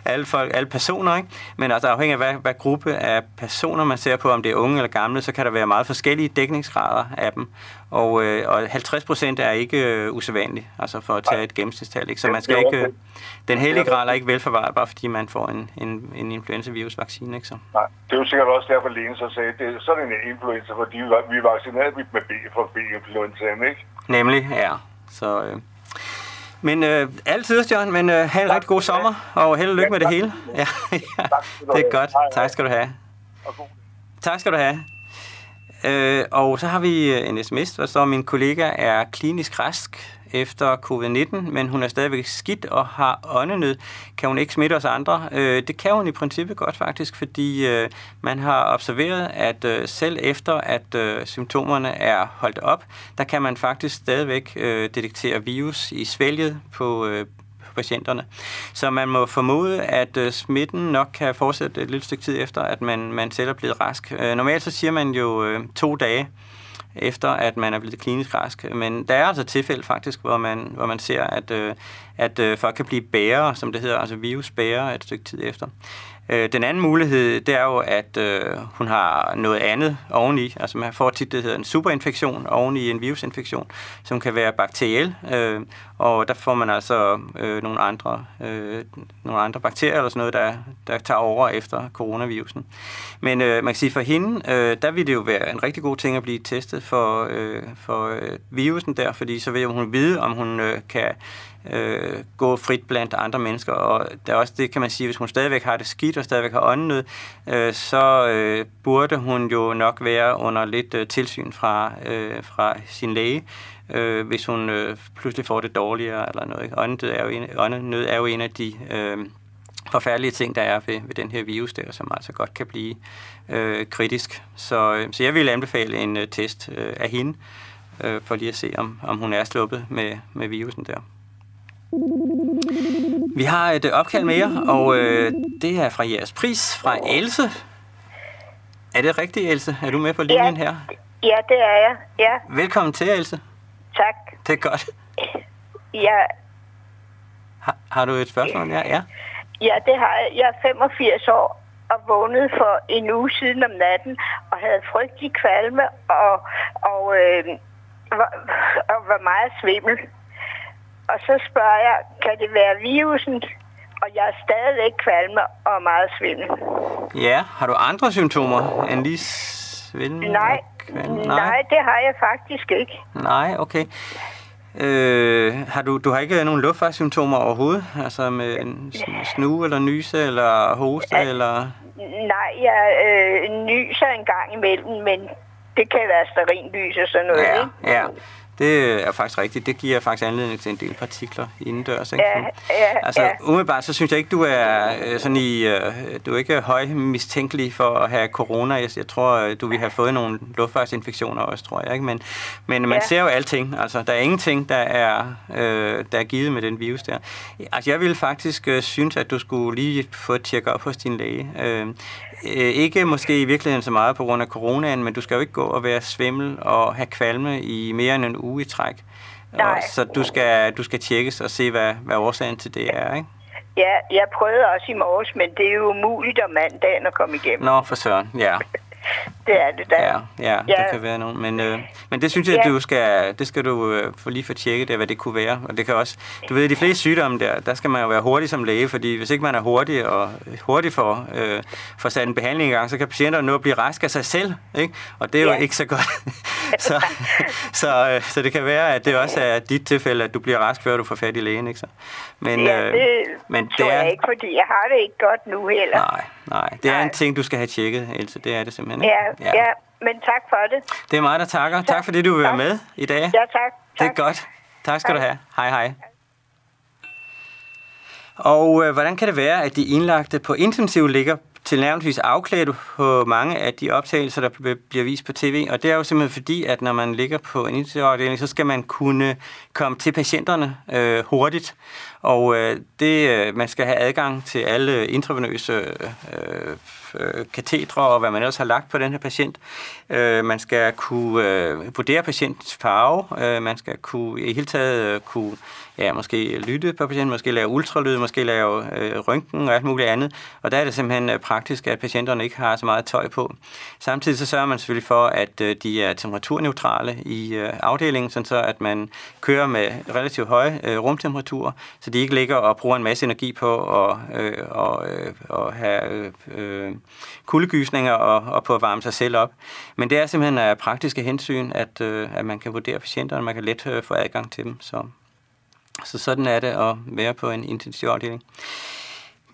alle, folk, alle personer, ikke? men altså afhængig af, hvad, hvad gruppe af personer man ser på, om det er unge eller gamle, så kan der være meget forskellige dækningsgrader af dem. Og, øh, og 50 procent er ikke øh, usædvanligt, altså for at tage et gennemsnitstal. Ikke? Så man skal ikke, øh, den hellige grad er ikke velforvaret, bare fordi man får en, en, en influenza-virus-vaccine. Ikke? Så. Nej, det er jo sikkert også derfor, Lene så sagde, det er sådan en influenza, fordi vi er vaccineret med B for B-influenzaen, ikke? Nemlig, ja. Så, øh, men øh, altid, John, men øh, have en rigtig god sommer, og held og lykke med det hele. Ja, ja, det er godt. Tak skal du have. Tak skal du have. Øh, og så har vi øh, en sms, hvor står, min kollega er klinisk rask efter covid-19, men hun er stadigvæk skidt og har åndenød. Kan hun ikke smitte os andre? Øh, det kan hun i princippet godt faktisk, fordi øh, man har observeret, at øh, selv efter at øh, symptomerne er holdt op, der kan man faktisk stadigvæk øh, detektere virus i svælget på, øh, patienterne. Så man må formode, at øh, smitten nok kan fortsætte et lille stykke tid efter, at man, man selv er blevet rask. Øh, normalt så siger man jo øh, to dage efter at man er blevet klinisk rask. Men der er altså tilfælde faktisk, hvor man, hvor man ser, at, øh, at øh, folk kan blive bærere, som det hedder, altså virusbærere et stykke tid efter. Øh, den anden mulighed, det er jo, at øh, hun har noget andet oveni. Altså man får tit, det hedder en superinfektion oveni en virusinfektion, som kan være bakteriel. Øh, og der får man altså øh, nogle, andre, øh, nogle andre bakterier eller sådan noget, der, der tager over efter coronavirusen. Men øh, man kan sige, for hende, øh, der vil det jo være en rigtig god ting at blive testet for, øh, for øh, virusen der, fordi så vil hun vide, om hun øh, kan øh, gå frit blandt andre mennesker. Og der er også det, kan man sige, hvis hun stadigvæk har det skidt og stadigvæk har åndenød, øh, så øh, burde hun jo nok være under lidt øh, tilsyn fra, øh, fra sin læge, øh, hvis hun øh, pludselig får det dårligere eller noget. Åndenød er jo en, åndenød er jo en af de øh, forfærdelige ting, der er ved, ved den her virus der, som altså godt kan blive øh, kritisk. Så, øh, så jeg vil anbefale en øh, test øh, af hende, øh, for lige at se, om, om hun er sluppet med, med virusen der. Vi har et øh, opkald mere, og øh, det er fra jeres pris, fra Else. Er det rigtigt, Else? Er du med på linjen ja, her? Ja, det er jeg. Ja. Velkommen til, Else. Tak. Det er godt. Ja. Har, har du et spørgsmål? Ja, ja. Ja, det har jeg. Jeg er 85 år og vågnede for en uge siden om natten og havde frygtelig kvalme og, og, øh, var, og var meget svimmel. Og så spørger jeg, kan det være virusen? Og jeg er stadigvæk kvalme og meget svimmel. Ja, har du andre symptomer end lige svimmel? Nej, nej, nej, det har jeg faktisk ikke. Nej, okay. Øh, har du, du har ikke nogen luftvejssymptomer overhovedet? Altså med en snu eller nyse eller hoste ja, eller... Nej, jeg øh, nyser en gang imellem, men det kan være sterinlys og sådan noget, ja, ikke? Ja, det er faktisk rigtigt. Det giver faktisk anledning til en del partikler indendørs. Ikke? Ja, ja, altså, ja. umiddelbart, så synes jeg ikke, du er øh, sådan i, øh, du er ikke høj mistænkelig for at have corona. Jeg, jeg tror, øh, du vil have fået nogle luftvejsinfektioner også, tror jeg. Ikke? Men, men man ja. ser jo alting. Altså, der er ingenting, der er, øh, der er givet med den virus der. Altså, jeg ville faktisk øh, synes, at du skulle lige få et tjek op hos din læge. Øh, ikke måske i virkeligheden så meget på grund af coronaen, men du skal jo ikke gå og være svimmel og have kvalme i mere end en uge i træk. Nej. Og, så du skal, du skal tjekkes og se, hvad, hvad årsagen til det er, ikke? Ja, jeg prøvede også i morges, men det er jo umuligt om mandagen at komme igennem. Nå, for søren, ja. det er det da. Ja, ja, ja. det kan være nogen. Men, øh, men det synes jeg, ja. du skal, det skal du øh, få lige få tjekket, der, hvad det kunne være. Og det kan også, du ved, de fleste sygdomme der, der skal man jo være hurtig som læge, fordi hvis ikke man er hurtig og hurtig for, øh, for sat en behandling i gang, så kan patienterne nå at blive raske af sig selv, ikke? Og det er jo ja. ikke så godt. så, så, øh, så det kan være, at det også er dit tilfælde, at du bliver rask, før du får fat i lægen, ikke så? Men, ja, det øh, men det er, jeg ikke, fordi jeg har det ikke godt nu heller. Nej, nej. Det er nej. en ting, du skal have tjekket, Else. Det er det simpelthen. Ikke? Ja, ja. ja, men tak for det. Det er mig, der takker. Tak, tak fordi du vil tak. være med i dag. Ja, tak. Det er godt. Tak skal tak. du have. Hej, hej. Og øh, hvordan kan det være, at de indlagte på intensiv ligger tilnærmelsesvis afklædt på mange af de optagelser, der bliver vist på tv. Og det er jo simpelthen fordi, at når man ligger på en intensivafdeling, så skal man kunne komme til patienterne øh, hurtigt. Og øh, det, øh, man skal have adgang til alle intravenøse øh, øh, katedre og hvad man ellers har lagt på den her patient. Øh, man skal kunne øh, vurdere patientens farve. Øh, man skal kunne i hele taget øh, kunne ja, måske lytte på patienten, måske lave ultralyd, måske lave øh, røntgen og alt muligt andet. Og der er det simpelthen øh, praktisk, at patienterne ikke har så meget tøj på. Samtidig så sørger man selvfølgelig for, at øh, de er temperaturneutrale i øh, afdelingen, sådan så at man kører med relativt høje øh, rumtemperaturer, så de ikke ligger og bruger en masse energi på at, øh, og, øh, og have øh, øh kuldegysninger og, og på at varme sig selv op. Men det er simpelthen af praktiske hensyn, at, øh, at man kan vurdere patienterne, og man kan let øh, få adgang til dem. Så, så sådan er det at være på en intensivafdeling.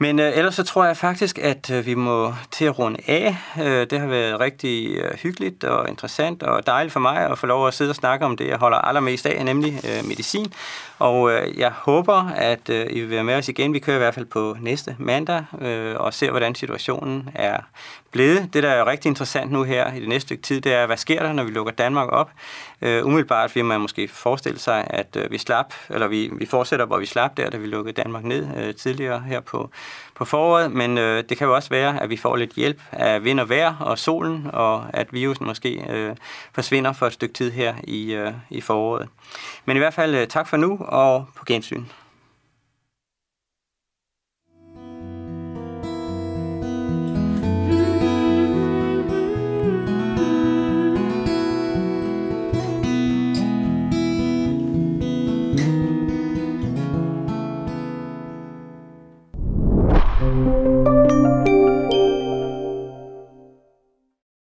Men øh, ellers så tror jeg faktisk, at øh, vi må til at runde af. Øh, det har været rigtig øh, hyggeligt og interessant og dejligt for mig at få lov at sidde og snakke om det, jeg holder allermest af, nemlig øh, medicin. Og øh, jeg håber, at øh, I vil være med os igen. Vi kører i hvert fald på næste mandag øh, og ser, hvordan situationen er blevet. Det, der er rigtig interessant nu her i det næste stykke tid, det er, hvad sker der, når vi lukker Danmark op? Øh, umiddelbart vil man måske forestille sig, at øh, vi slap, eller vi, vi fortsætter, hvor vi slap der, da vi lukkede Danmark ned øh, tidligere her på, på foråret. Men øh, det kan jo også være, at vi får lidt hjælp af vind og vejr og solen, og at virusen måske øh, forsvinder for et stykke tid her i, øh, i foråret. Men i hvert fald øh, tak for nu, og på gensyn.